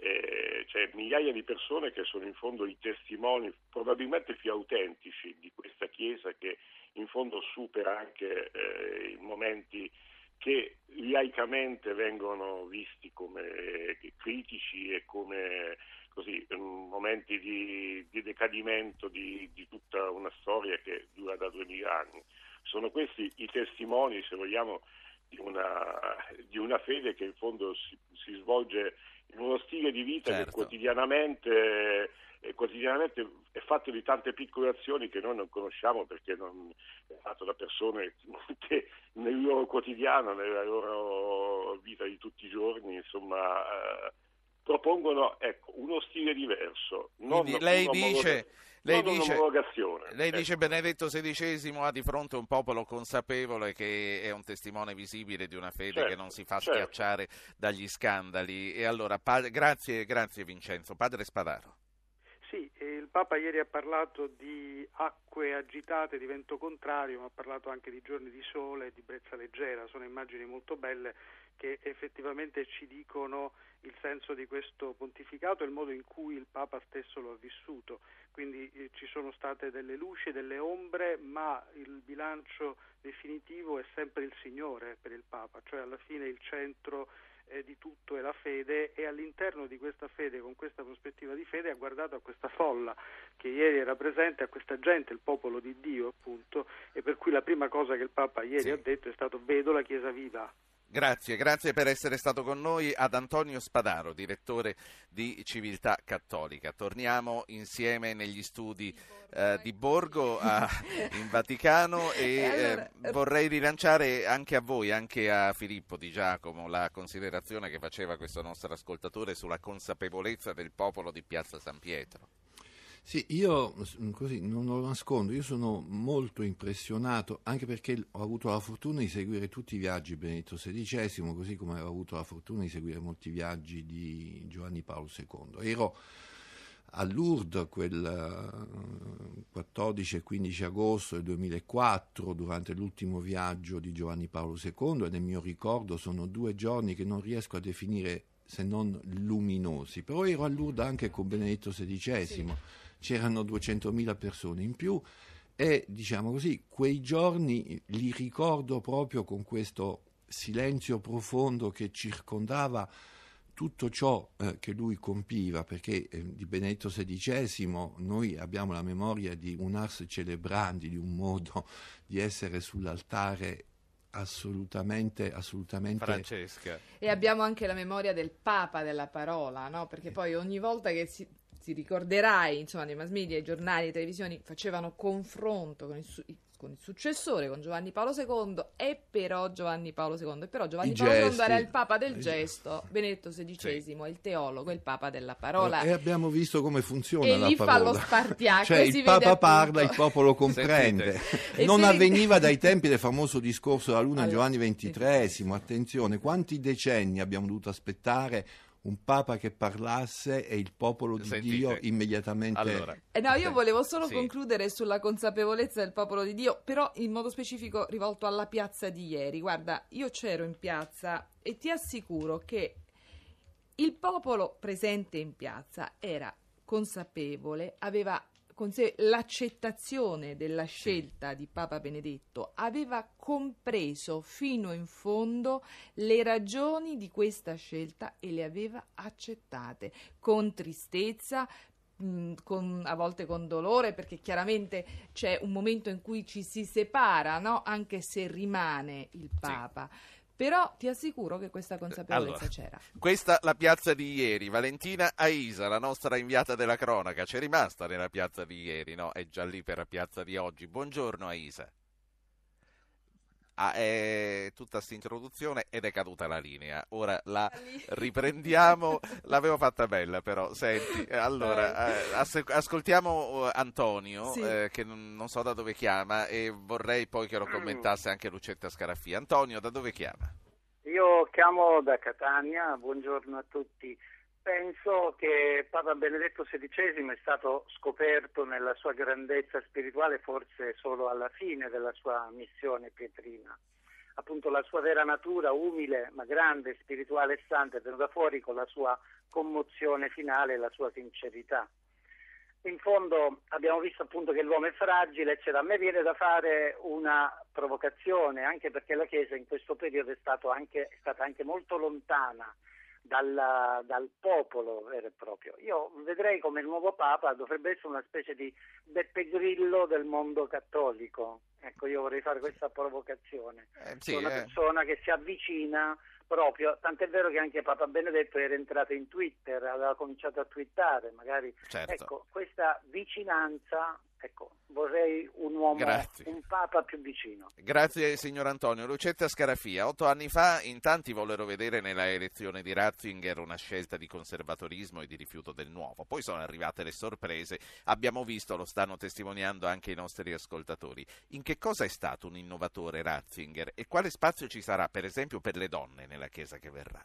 Speaker 12: Eh, cioè migliaia di persone che sono in fondo i testimoni probabilmente più autentici di questa Chiesa che in fondo supera anche eh, i momenti che laicamente vengono visti come critici e come così, momenti di, di decadimento di, di tutta una storia che dura da duemila anni. Sono questi i testimoni, se vogliamo, di una, di una fede che in fondo si, si svolge in uno stile di vita
Speaker 2: Certo.
Speaker 12: che quotidianamente, eh, quotidianamente è fatto di tante piccole azioni che noi non conosciamo perché non, è fatto da persone che nel loro quotidiano, nella loro vita di tutti i giorni, insomma, eh, propongono ecco, uno stile diverso. Non
Speaker 2: Quindi lei dice, lei dice, lei
Speaker 12: Ecco.
Speaker 2: dice Benedetto XVI ha di fronte un popolo consapevole che è un testimone visibile di una fede
Speaker 12: Certo,
Speaker 2: che non si fa
Speaker 12: certo.
Speaker 2: schiacciare dagli scandali. E allora, pa- grazie, grazie Vincenzo. Padre Spadaro.
Speaker 11: Sì, il Papa ieri ha parlato di acque agitate di vento contrario, ma ha parlato anche di giorni di sole e di brezza leggera. Sono immagini molto belle che effettivamente ci dicono il senso di questo pontificato e il modo in cui il Papa stesso lo ha vissuto. Quindi eh, ci sono state delle luci delle ombre, ma il bilancio definitivo è sempre il Signore per il Papa, cioè alla fine il centro eh, di tutto è la fede e all'interno di questa fede, con questa prospettiva di fede, ha guardato a questa folla che ieri era presente, a questa gente, il popolo di Dio appunto, e per cui la prima cosa che il Papa ieri
Speaker 2: Sì.
Speaker 11: ha detto è stato vedo la Chiesa viva.
Speaker 2: Grazie, grazie per essere stato con noi ad Antonio Spadaro, direttore di Civiltà Cattolica. Torniamo insieme negli studi eh, di Borgo a- in Vaticano (laughs) e
Speaker 4: E allora-
Speaker 2: eh, vorrei rilanciare anche a voi, anche a Filippo Di Giacomo, la considerazione che faceva questo nostro ascoltatore sulla consapevolezza del popolo di Piazza San Pietro.
Speaker 6: Sì, io così non lo nascondo, io sono molto impressionato anche perché ho avuto la fortuna di seguire tutti i viaggi di Benedetto XVI, così come ho avuto la fortuna di seguire molti viaggi di Giovanni Paolo II. Ero a Lourdes quel eh, 14 e 15 agosto del 2004 durante l'ultimo viaggio di Giovanni Paolo II e nel mio ricordo sono due giorni che non riesco a definire se non luminosi, però ero a Lourdes anche con Benedetto XVI, c'erano 200.000 persone in più e diciamo così, quei giorni li ricordo proprio con questo silenzio profondo che circondava tutto ciò eh, che lui compiva, perché eh, di Benedetto XVI noi abbiamo la memoria di un ars celebrandi, di un modo di essere sull'altare assolutamente, assolutamente
Speaker 2: Francesca.
Speaker 4: E abbiamo anche la memoria del Papa della parola, no? Perché poi ogni volta che si, si ricorderai, insomma, nei mass media, i giornali, le televisioni facevano confronto con il, su- con il successore, con Giovanni Paolo II, e però Giovanni Paolo II, e però Giovanni
Speaker 6: I
Speaker 4: Paolo II
Speaker 6: gesti.
Speaker 4: era il Papa del
Speaker 6: I
Speaker 4: gesto, Benedetto XVI, il teologo, il Papa della parola.
Speaker 6: E abbiamo visto come funziona
Speaker 4: E
Speaker 6: la
Speaker 4: lì fa
Speaker 6: parola.
Speaker 4: lo spartiacque,
Speaker 6: Cioè
Speaker 4: si
Speaker 6: il Papa parla, il popolo comprende.
Speaker 4: E
Speaker 6: non avveniva dai tempi del famoso discorso della Luna
Speaker 4: Allora,
Speaker 6: Giovanni XXIII. Attenzione, quanti decenni abbiamo dovuto aspettare un Papa che parlasse e il popolo di
Speaker 2: Sentite.
Speaker 6: Dio immediatamente...
Speaker 2: Allora,
Speaker 4: Eh no, io volevo solo
Speaker 2: Sì.
Speaker 4: concludere sulla consapevolezza del popolo di Dio, però in modo specifico rivolto alla piazza di ieri. Guarda, io c'ero in piazza e ti assicuro che il popolo presente in piazza era consapevole, aveva con sé l'accettazione della scelta di Papa Benedetto, aveva compreso fino in fondo le ragioni di questa scelta e le aveva accettate con tristezza, con, a volte con dolore, perché chiaramente c'è un momento in cui ci si separa, no? anche se rimane il Papa. Sì. Però ti assicuro che questa consapevolezza
Speaker 2: allora,
Speaker 4: c'era.
Speaker 2: Questa la piazza di ieri. Valentina Aisa, la nostra inviata della cronaca, c'è rimasta nella piazza di ieri, no? È già lì per la piazza di oggi. Buongiorno Aisa. Ah, è tutta questa introduzione ed è caduta la linea. Ora la riprendiamo. (laughs) L'avevo fatta bella, però. Senti, allora, eh, ascoltiamo uh, Antonio, sì. eh, che non so da dove chiama, e vorrei poi che lo commentasse anche Lucetta Scaraffia. Antonio, da dove chiama?
Speaker 13: Io chiamo da Catania, buongiorno a tutti. Penso che Papa Benedetto XVI è stato scoperto nella sua grandezza spirituale forse solo alla fine della sua missione pietrina. Appunto la sua vera natura, umile ma grande, spirituale e santa, è venuta fuori con la sua commozione finale e la sua sincerità. In fondo abbiamo visto appunto che l'uomo è fragile, eccetera. A me viene da fare una provocazione, anche perché la Chiesa in questo periodo è, anche, è stata anche molto lontana dal, dal, popolo vero e proprio. Io vedrei come il nuovo Papa dovrebbe essere una specie di Beppe Grillo del mondo cattolico. Ecco, io vorrei fare questa provocazione. Eh, sì, una eh. persona che si avvicina proprio, tant'è vero che anche Papa Benedetto era entrato in Twitter, aveva cominciato a twittare, magari. Certo. Ecco, questa vicinanza Ecco, vorrei un uomo, Grazie. un papa più vicino.
Speaker 2: Grazie signor Antonio. Lucetta Scarafia, otto anni fa in tanti vollero vedere nella elezione di Ratzinger una scelta di conservatorismo e di rifiuto del nuovo. Poi sono arrivate le sorprese, abbiamo visto, lo stanno testimoniando anche i nostri ascoltatori. In che cosa è stato un innovatore Ratzinger e quale spazio ci sarà per esempio per le donne nella Chiesa che verrà?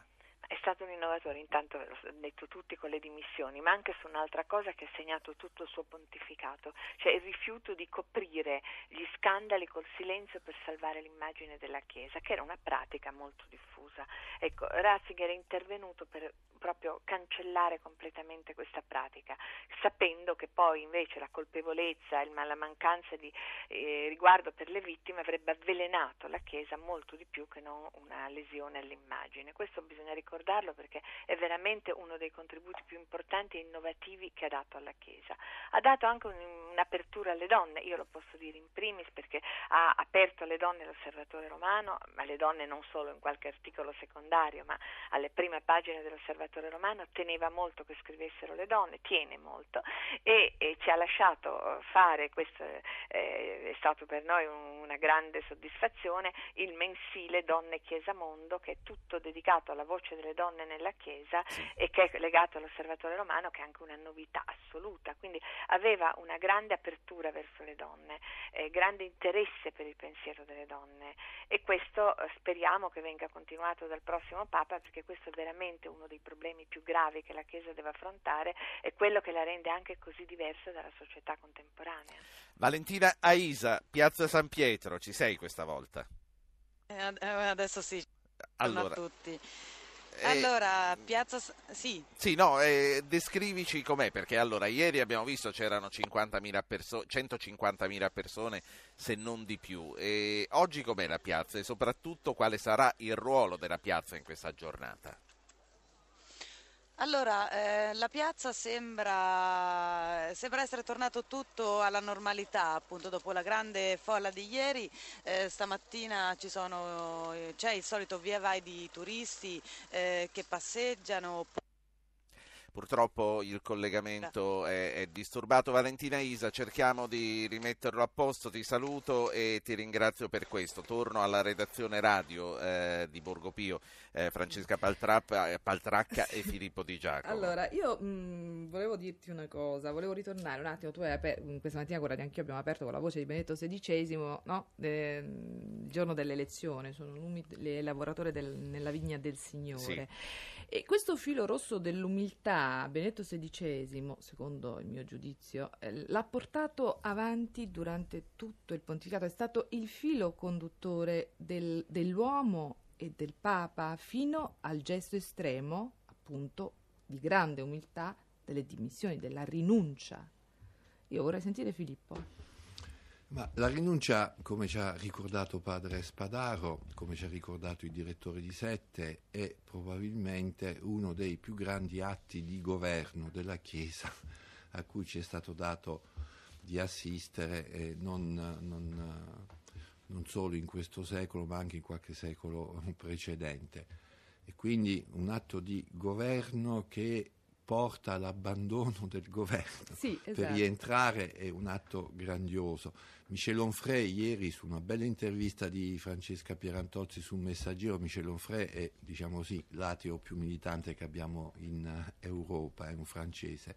Speaker 7: È stato un innovatore, intanto ve l'ho detto tutti con le dimissioni, ma anche su un'altra cosa che ha segnato tutto il suo pontificato, cioè il rifiuto di coprire gli scandali col silenzio per salvare l'immagine della Chiesa, che era una pratica molto diffusa. Ecco, Ratzinger è intervenuto per proprio cancellare completamente questa pratica, sapendo che poi invece la colpevolezza e la mancanza di eh, riguardo per le vittime avrebbe avvelenato la Chiesa molto di più che non una lesione all'immagine. Questo bisogna ricordarlo perché è veramente uno dei contributi più importanti e innovativi che ha dato alla Chiesa. Ha dato anche un, un'apertura alle donne, io lo posso dire in primis perché ha aperto alle donne l'osservatore romano, ma alle donne non solo in qualche articolo secondario, ma alle prime pagine dell'osservatore romano teneva molto che scrivessero le donne, tiene molto e, e ci ha lasciato fare, questo eh, è stato per noi una grande soddisfazione, il mensile Donne Chiesa Mondo che è tutto dedicato alla voce delle donne nella Chiesa e che è legato all'osservatore romano che è anche una novità assoluta, quindi aveva una grande grande apertura verso le donne, eh, grande interesse per il pensiero delle donne. E questo eh, speriamo che venga continuato dal prossimo Papa perché questo è veramente uno dei problemi più gravi che la Chiesa deve affrontare e quello che la rende anche così diversa dalla società contemporanea.
Speaker 2: Valentina Aisa, Piazza San Pietro, ci sei questa volta?
Speaker 14: Eh, eh adesso sì. Allora, a tutti. Eh, allora, Piazza... Sì.
Speaker 2: Sì, no, eh, descrivici com'è, perché allora ieri abbiamo visto c'erano 50.000 perso- 150.000 persone, se non di più. E oggi com'è la piazza e soprattutto quale sarà il ruolo della piazza in questa giornata?
Speaker 14: Allora, eh, la piazza sembra, sembra, essere tornato tutto alla normalità, appunto dopo la grande folla di ieri, eh, stamattina sono, c'è il solito via vai di turisti eh, che passeggiano.
Speaker 2: Purtroppo il collegamento è, è, disturbato. Valentina Isa, cerchiamo di rimetterlo a posto. Ti saluto e ti ringrazio per questo. Torno alla redazione radio eh, di Borgo Pio, eh, Francesca Paltrappa, eh, Paltracca e (laughs) Filippo Di Giacomo.
Speaker 4: Allora, io mh, mm, volevo dirti una cosa, volevo ritornare un attimo. Tu hai aperto, questa mattina, guarda, anche io abbiamo aperto con la voce di Benedetto XVI, no? eh, il giorno dell'elezione. Sono un lavoratore del, nella vigna del Signore. Sì. E questo filo rosso dell'umiltà, Benedetto XVI, secondo il mio giudizio, eh, l'ha portato avanti durante tutto il pontificato, è stato il filo conduttore del, dell'uomo e del Papa fino al gesto estremo, appunto, di grande umiltà delle dimissioni, della rinuncia. Io vorrei sentire Filippo.
Speaker 6: Ma la rinuncia, come ci ha ricordato padre Spadaro, come ci ha ricordato il direttore di Sette, è probabilmente uno dei più grandi atti di governo della Chiesa a cui ci è stato dato di assistere eh, non, non, non solo in questo secolo ma anche in qualche secolo precedente. E quindi un atto di governo che porta all'abbandono del governo
Speaker 4: Sì,
Speaker 6: per
Speaker 4: esatto.
Speaker 6: rientrare è un atto grandioso. Michel Onfray ieri su una bella intervista di Francesca Pierantozzi sul Messaggero, Michel Onfray è diciamo così, l'ateo più militante che abbiamo in eh, Europa, è un francese.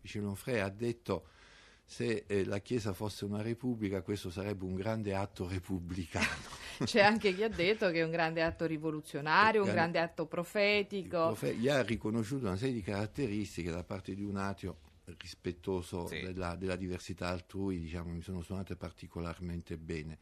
Speaker 6: Michel Onfray ha detto se eh, la Chiesa fosse una repubblica questo sarebbe un grande atto repubblicano. (laughs)
Speaker 4: C'è anche chi ha detto che è un grande atto rivoluzionario, un grande atto profetico.
Speaker 6: Profe- gli ha riconosciuto una serie di caratteristiche da parte di un ateo rispettoso
Speaker 2: Sì.
Speaker 6: della, della diversità altrui, diciamo, mi sono suonate particolarmente bene.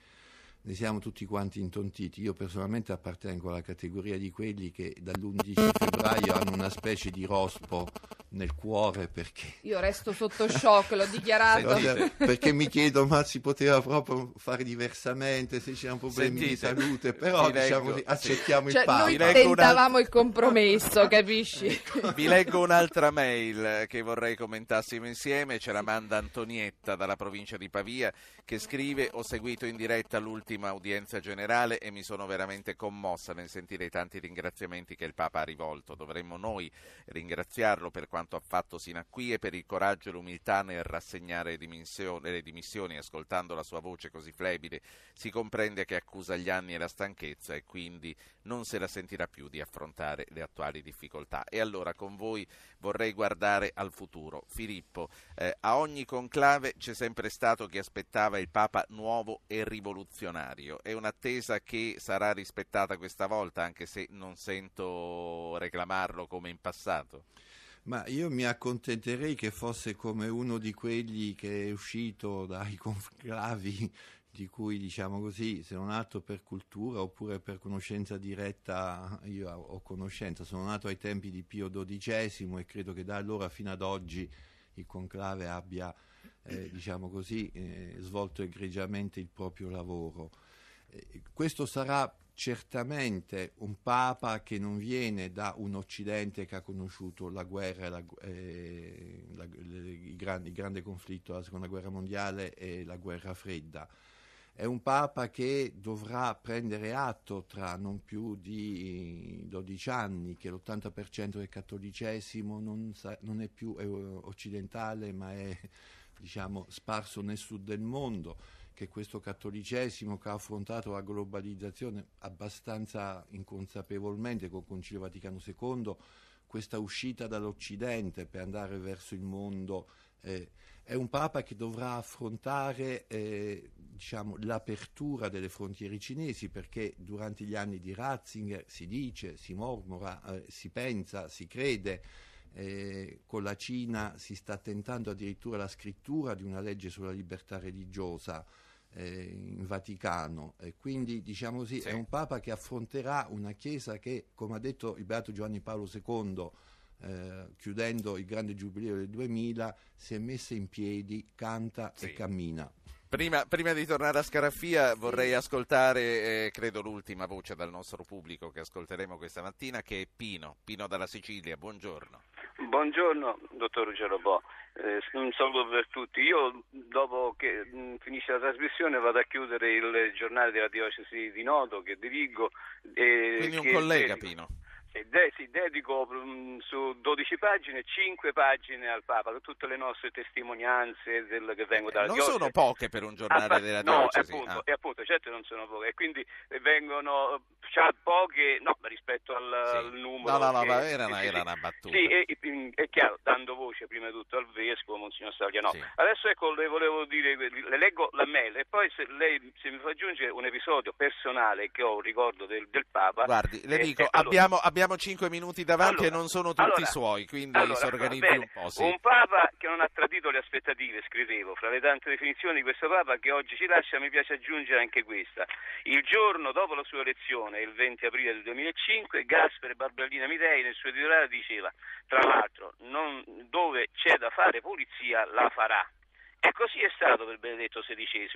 Speaker 6: Ne siamo tutti quanti intontiti. Io personalmente appartengo alla categoria di quelli che dall'11 febbraio hanno una specie di rospo nel cuore perché
Speaker 4: Io resto sotto shock, l'ho (laughs) dichiarato.
Speaker 6: Guarda, perché mi chiedo ma si poteva proprio fare diversamente se c'erano problemi di
Speaker 2: Sentite,
Speaker 6: salute però
Speaker 2: leggo-
Speaker 6: diciamo così, accettiamo
Speaker 4: Cioè,
Speaker 6: il Papa
Speaker 4: noi
Speaker 2: leggo
Speaker 4: tentavamo il compromesso, capisci?
Speaker 2: Vi leggo un'altra mail che vorrei commentassimo insieme. Ce la manda Antonietta dalla provincia di Pavia che scrive: Ho seguito in diretta l'ultima udienza generale e mi sono veramente commossa nel sentire i tanti ringraziamenti che il Papa ha rivolto. Dovremmo noi ringraziarlo per quanto ha fatto sino a qui e per il coraggio e l'umiltà nel rassegnare le dimissioni, le dimissioni ascoltando la sua voce così flebile. Si comprende che accusa gli anni e la stanchezza e quindi non se la sentirà più di affrontare le attuali difficoltà. E allora con voi vorrei guardare al futuro. Filippo, eh, a ogni conclave c'è sempre stato chi aspettava il Papa nuovo e rivoluzionario. È un'attesa che sarà rispettata questa volta, anche se non sento reclamarlo come in passato.
Speaker 6: Ma io mi accontenterei che fosse come uno di quelli che è uscito dai (laughs) conclavi di cui, diciamo così, se non altro per cultura oppure per conoscenza diretta, io ho conoscenza, sono nato ai tempi di Pio XII e credo che da allora fino ad oggi il conclave abbia, eh, diciamo così, eh, svolto egregiamente il proprio lavoro. Eh, questo sarà certamente un Papa che non viene da un Occidente che ha conosciuto la guerra, la, eh, la- il, grande, il grande conflitto della Seconda Guerra Mondiale e la Guerra Fredda. È un Papa che dovrà prendere atto tra non più di 12 anni che l'80% del cattolicesimo non, sa- non è più eh, occidentale ma è diciamo, sparso nel sud del mondo, che questo cattolicesimo che ha affrontato la globalizzazione abbastanza inconsapevolmente col Concilio Vaticano II, questa uscita dall'Occidente per andare verso il mondo, eh, è un Papa che dovrà affrontare eh, diciamo, l'apertura delle frontiere cinesi perché durante gli anni di Ratzinger si dice, si mormora, eh, si pensa, si crede eh, con la Cina si sta tentando addirittura la scrittura di una legge sulla libertà religiosa eh, in Vaticano e quindi diciamo così
Speaker 2: Sì.
Speaker 6: è un Papa che affronterà una Chiesa che come ha detto il Beato Giovanni Paolo II eh, chiudendo il grande giubileo del 2000 si è messa in piedi, canta
Speaker 2: Sì.
Speaker 6: e cammina.
Speaker 2: Prima, prima di tornare a Scaraffia vorrei ascoltare, eh, credo, l'ultima voce dal nostro pubblico che ascolteremo questa mattina, che è Pino, Pino dalla Sicilia. Buongiorno.
Speaker 15: Buongiorno, dottor Gerobò. Eh, un saluto per tutti. Io, dopo che mh, finisce la trasmissione, vado a chiudere il giornale della diocesi di Noto che dirigo. e
Speaker 2: Quindi un
Speaker 15: che
Speaker 2: collega, Pino.
Speaker 15: Sì, de- sì, dedico mh, su 12 pagine, 5 pagine al Papa, tutte le nostre testimonianze del, che vengono dalla
Speaker 2: Eh, Non
Speaker 15: diocesi.
Speaker 2: sono poche per un giornale
Speaker 15: Ah,
Speaker 2: della
Speaker 15: no,
Speaker 2: diocesi.
Speaker 15: appunto,
Speaker 2: Ah.
Speaker 15: e appunto, certo non sono poche, e quindi eh, vengono già poche, no, rispetto al, al numero.
Speaker 2: No, no, no,
Speaker 15: che-
Speaker 2: era una,
Speaker 15: sì,
Speaker 2: era
Speaker 15: sì.
Speaker 2: una battuta.
Speaker 15: Sì, e, e- è chiaro, dando voce prima di tutto al vescovo, Monsignor Sagliano.
Speaker 2: Sì.
Speaker 15: Adesso ecco, le volevo dire, le leggo la mail e poi se lei se mi fa aggiungere un episodio personale che ho un ricordo del, del Papa.
Speaker 2: Guardi, le
Speaker 15: eh,
Speaker 2: dico,
Speaker 15: eh, allora-
Speaker 2: abbiamo, abbiamo cinque minuti davanti
Speaker 15: Allora,
Speaker 2: e non sono tutti
Speaker 15: allora,
Speaker 2: suoi, quindi
Speaker 15: allora,
Speaker 2: si organizzi
Speaker 15: bene,
Speaker 2: un po'. Sì.
Speaker 15: Un Papa che non ha tradito le aspettative, scrivevo, fra le tante definizioni di questo Papa che oggi ci lascia mi piace aggiungere anche questa. Il giorno dopo la sua elezione il 20 aprile del 2005, Gaspere Barbellina Mitei nel suo editoriale diceva, tra l'altro, non, dove c'è da fare pulizia la farà. E così è stato per Benedetto XVI,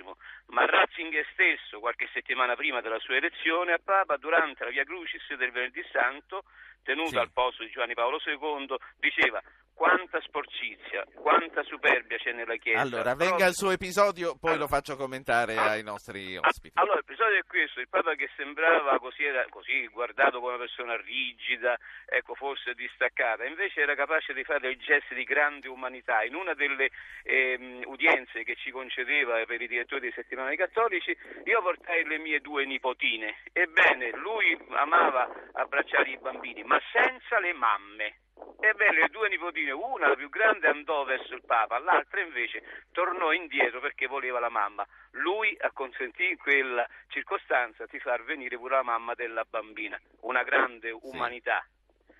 Speaker 15: ma Ratzinger stesso, qualche settimana prima della sua elezione a Papa, durante la Via Crucis del Venerdì Santo, tenuta
Speaker 2: Sì.
Speaker 15: al posto di Giovanni Paolo II, diceva quanta sporcizia, quanta superbia c'è nella Chiesa.
Speaker 2: Allora, venga al suo episodio, poi lo faccio commentare ai nostri ospiti.
Speaker 15: allora, l'episodio è questo, il Papa che sembrava così, era così guardato come una persona rigida, ecco, forse distaccata, invece era capace di fare dei gesti di grande umanità. In una delle ehm, udienze che ci concedeva per i direttori dei settimanali cattolici, io portai le mie due nipotine. Ebbene, lui amava abbracciare i bambini, ma senza le mamme. Ebbene, le due nipotine, una la più grande andò verso il Papa, l'altra invece tornò indietro perché voleva la mamma. Lui acconsentì in quella circostanza di far venire pure la mamma della bambina, una grande umanità.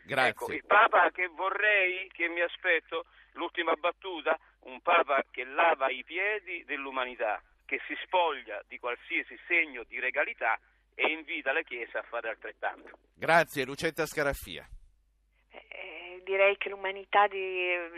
Speaker 2: Grazie.
Speaker 15: Ecco, il Papa che vorrei, che mi aspetto, l'ultima battuta, un Papa che lava i piedi dell'umanità, che si spoglia di qualsiasi segno di regalità e invita la Chiesa a fare altrettanto.
Speaker 2: Grazie, Lucetta Scaraffia.
Speaker 7: Eh, direi che l'umanità di,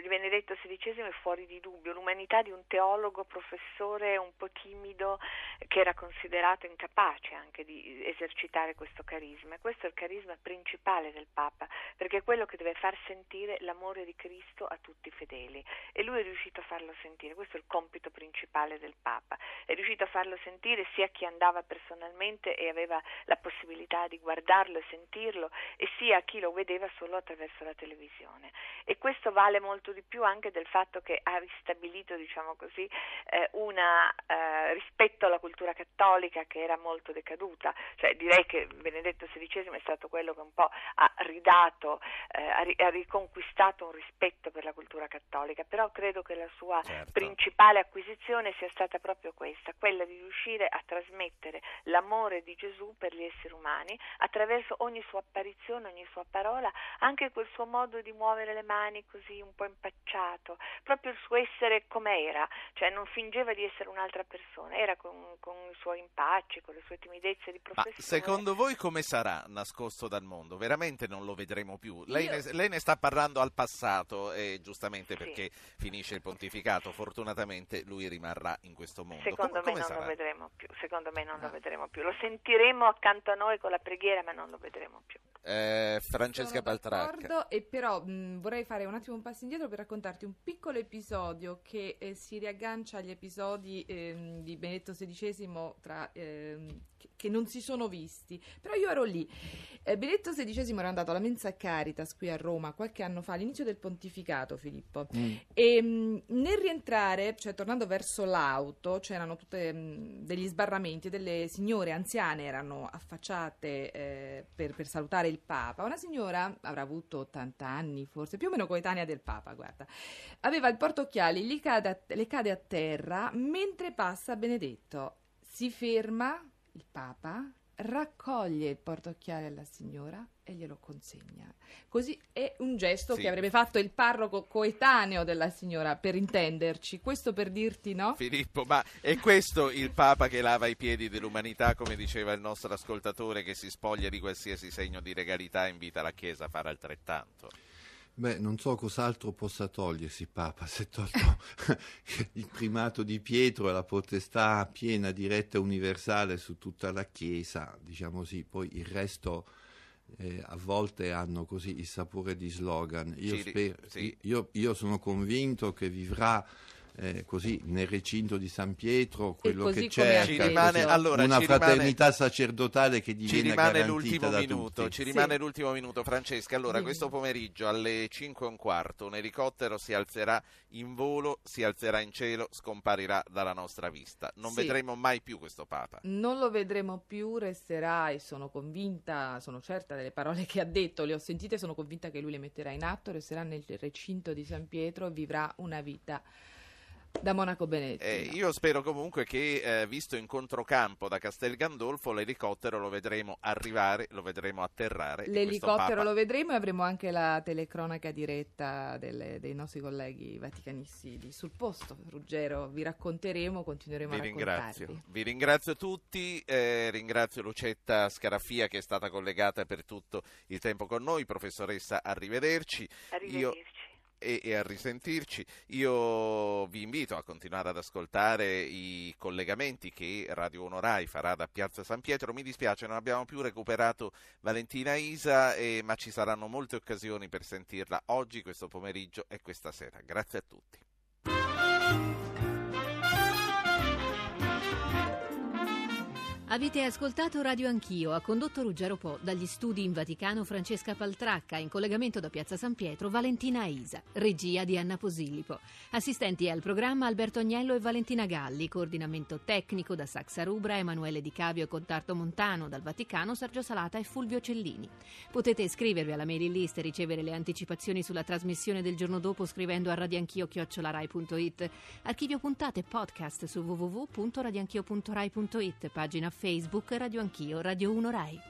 Speaker 7: di Benedetto XVI è fuori di dubbio, l'umanità di un teologo, professore un po' timido che era considerato incapace anche di esercitare questo carisma. Questo è il carisma principale del Papa, perché è quello che deve far sentire l'amore di Cristo a tutti i fedeli e lui è riuscito a farlo sentire, questo è il compito principale del Papa, è riuscito a farlo sentire sia a chi andava personalmente e aveva la possibilità di guardarlo e sentirlo e sia chi lo vedeva solo attraverso la televisione. E questo vale molto di più anche del fatto che ha ristabilito, diciamo così, eh, una eh, rispetto alla cultura cattolica che era molto decaduta. Cioè, direi che Benedetto XVI è stato quello che un po' ha ridato, eh, ha riconquistato un rispetto per la cultura cattolica, però credo che la sua
Speaker 2: Certo.
Speaker 7: principale acquisizione sia stata proprio questa, quella di riuscire a trasmettere l'amore di Gesù per gli esseri umani attraverso ogni sua apparizione, ogni sua parola, anche quel suo modo di muovere le mani così un po' impacciato, proprio il suo essere come era, cioè non fingeva di essere un'altra persona, era con, con i suoi impacci, con le sue timidezze di
Speaker 2: Ma
Speaker 7: professione.
Speaker 2: secondo voi come sarà nascosto dal mondo? Veramente non lo vedremo più. Lei,
Speaker 7: Io-
Speaker 2: ne, lei ne sta parlando al passato e giustamente
Speaker 7: Sì.
Speaker 2: perché finisce il pontificato, fortunatamente lui rimarrà in questo mondo.
Speaker 7: Secondo
Speaker 2: come,
Speaker 7: me
Speaker 2: come
Speaker 7: non
Speaker 2: sarà?
Speaker 7: lo vedremo più, secondo me non
Speaker 2: Ah.
Speaker 7: lo vedremo più. Lo sentiremo accanto a noi con la preghiera, ma non lo vedremo più.
Speaker 2: Eh, Francesca
Speaker 4: Sono
Speaker 2: Baltracca.
Speaker 4: E però mh, vorrei fare un attimo un passo indietro per raccontarti un piccolo episodio che eh, si riaggancia agli episodi ehm, di Benedetto XVI tra, ehm, che, non si sono visti. Però io ero lì. Eh, Benedetto XVI era andato alla Mensa Caritas qui a Roma qualche anno fa, all'inizio del pontificato, Filippo.
Speaker 6: Mm.
Speaker 4: E mh, nel rientrare, cioè tornando verso l'auto, c'erano tutte mh, degli sbarramenti, delle signore anziane erano affacciate eh, per, per salutare il Papa. Una signora avrà avuto 80 anni, forse più o meno coetanea del Papa, guarda. Aveva il portocchiali, gli cade a- le cade a terra mentre passa Benedetto. Si ferma il Papa, raccoglie il portocchiale alla signora e glielo consegna. Così è un gesto
Speaker 2: Sì.
Speaker 4: che avrebbe fatto il parroco coetaneo della signora, per intenderci. Questo per dirti no?
Speaker 2: Filippo, ma è questo il Papa che lava i piedi dell'umanità, come diceva il nostro ascoltatore, che si spoglia di qualsiasi segno di regalità e invita la Chiesa a fare altrettanto?
Speaker 6: Beh, non so cos'altro possa togliersi Papa, se tolto (laughs) il primato di Pietro e la potestà piena, diretta e universale su tutta la Chiesa, diciamo così, poi il resto eh, a volte hanno così il sapore di slogan. Io,
Speaker 2: ri-
Speaker 6: spero-
Speaker 2: sì.
Speaker 6: io, io sono convinto che vivrà eh, così nel recinto di San Pietro quello che cerca,
Speaker 2: Ci rimane-
Speaker 6: così,
Speaker 2: allora,
Speaker 6: una
Speaker 2: ci rimane-
Speaker 6: fraternità sacerdotale che
Speaker 2: Ci
Speaker 6: diviene
Speaker 2: rimane
Speaker 6: garantita
Speaker 2: l'ultimo
Speaker 6: da
Speaker 2: minuto,
Speaker 6: tutti.
Speaker 2: ci
Speaker 4: Sì.
Speaker 2: rimane l'ultimo minuto, Francesca. Allora,
Speaker 4: Dimmi.
Speaker 2: questo pomeriggio alle 5 e un quarto un elicottero si alzerà in volo, si alzerà in cielo, scomparirà dalla nostra vista. Non
Speaker 4: Sì.
Speaker 2: vedremo mai più questo Papa.
Speaker 4: Non lo vedremo più, resterà e sono convinta, sono certa delle parole che ha detto, le ho sentite, sono convinta che lui le metterà in atto, resterà nel recinto di San Pietro e vivrà una vita Da Monaco Benetti.
Speaker 2: Eh, io spero comunque che, eh, visto in controcampo da Castel Gandolfo, l'elicottero lo vedremo arrivare, lo vedremo atterrare.
Speaker 4: L'elicottero
Speaker 2: Papa-
Speaker 4: lo vedremo e avremo anche la telecronaca diretta delle- dei nostri colleghi vaticanisti sul posto. Ruggero, vi racconteremo, continueremo
Speaker 2: Vi
Speaker 4: a
Speaker 2: ringrazio.
Speaker 4: raccontarvi.
Speaker 2: Vi ringrazio tutti, eh, ringrazio Lucetta Scarafia che è stata collegata per tutto il tempo con noi, professoressa, arrivederci. Io- e, e a risentirci. Io vi invito a continuare ad ascoltare i collegamenti che Radio 1 Rai farà da Piazza San Pietro. Mi dispiace, non abbiamo più recuperato Valentina Isa, eh, ma ci saranno molte occasioni per sentirla oggi, questo pomeriggio e questa sera. Grazie a tutti.
Speaker 16: Avete ascoltato Radio Anch'io, ha condotto Ruggero Po, dagli studi in Vaticano Francesca Paltracca, in collegamento da Piazza San Pietro Valentina Isa, regia di Anna Posillipo. Assistenti al programma Alberto Agnello e Valentina Galli, coordinamento tecnico da Saxa Rubra, Emanuele Di Cavio e Contarto Montano, dal Vaticano Sergio Salata e Fulvio Cellini. Potete iscrivervi alla mailing list e ricevere le anticipazioni sulla trasmissione del giorno dopo scrivendo a radioanchio.it. Archivio puntate podcast su www.radioanchio.rai.it, pagina Facebook Radio Anch'io, Radio 1 Rai.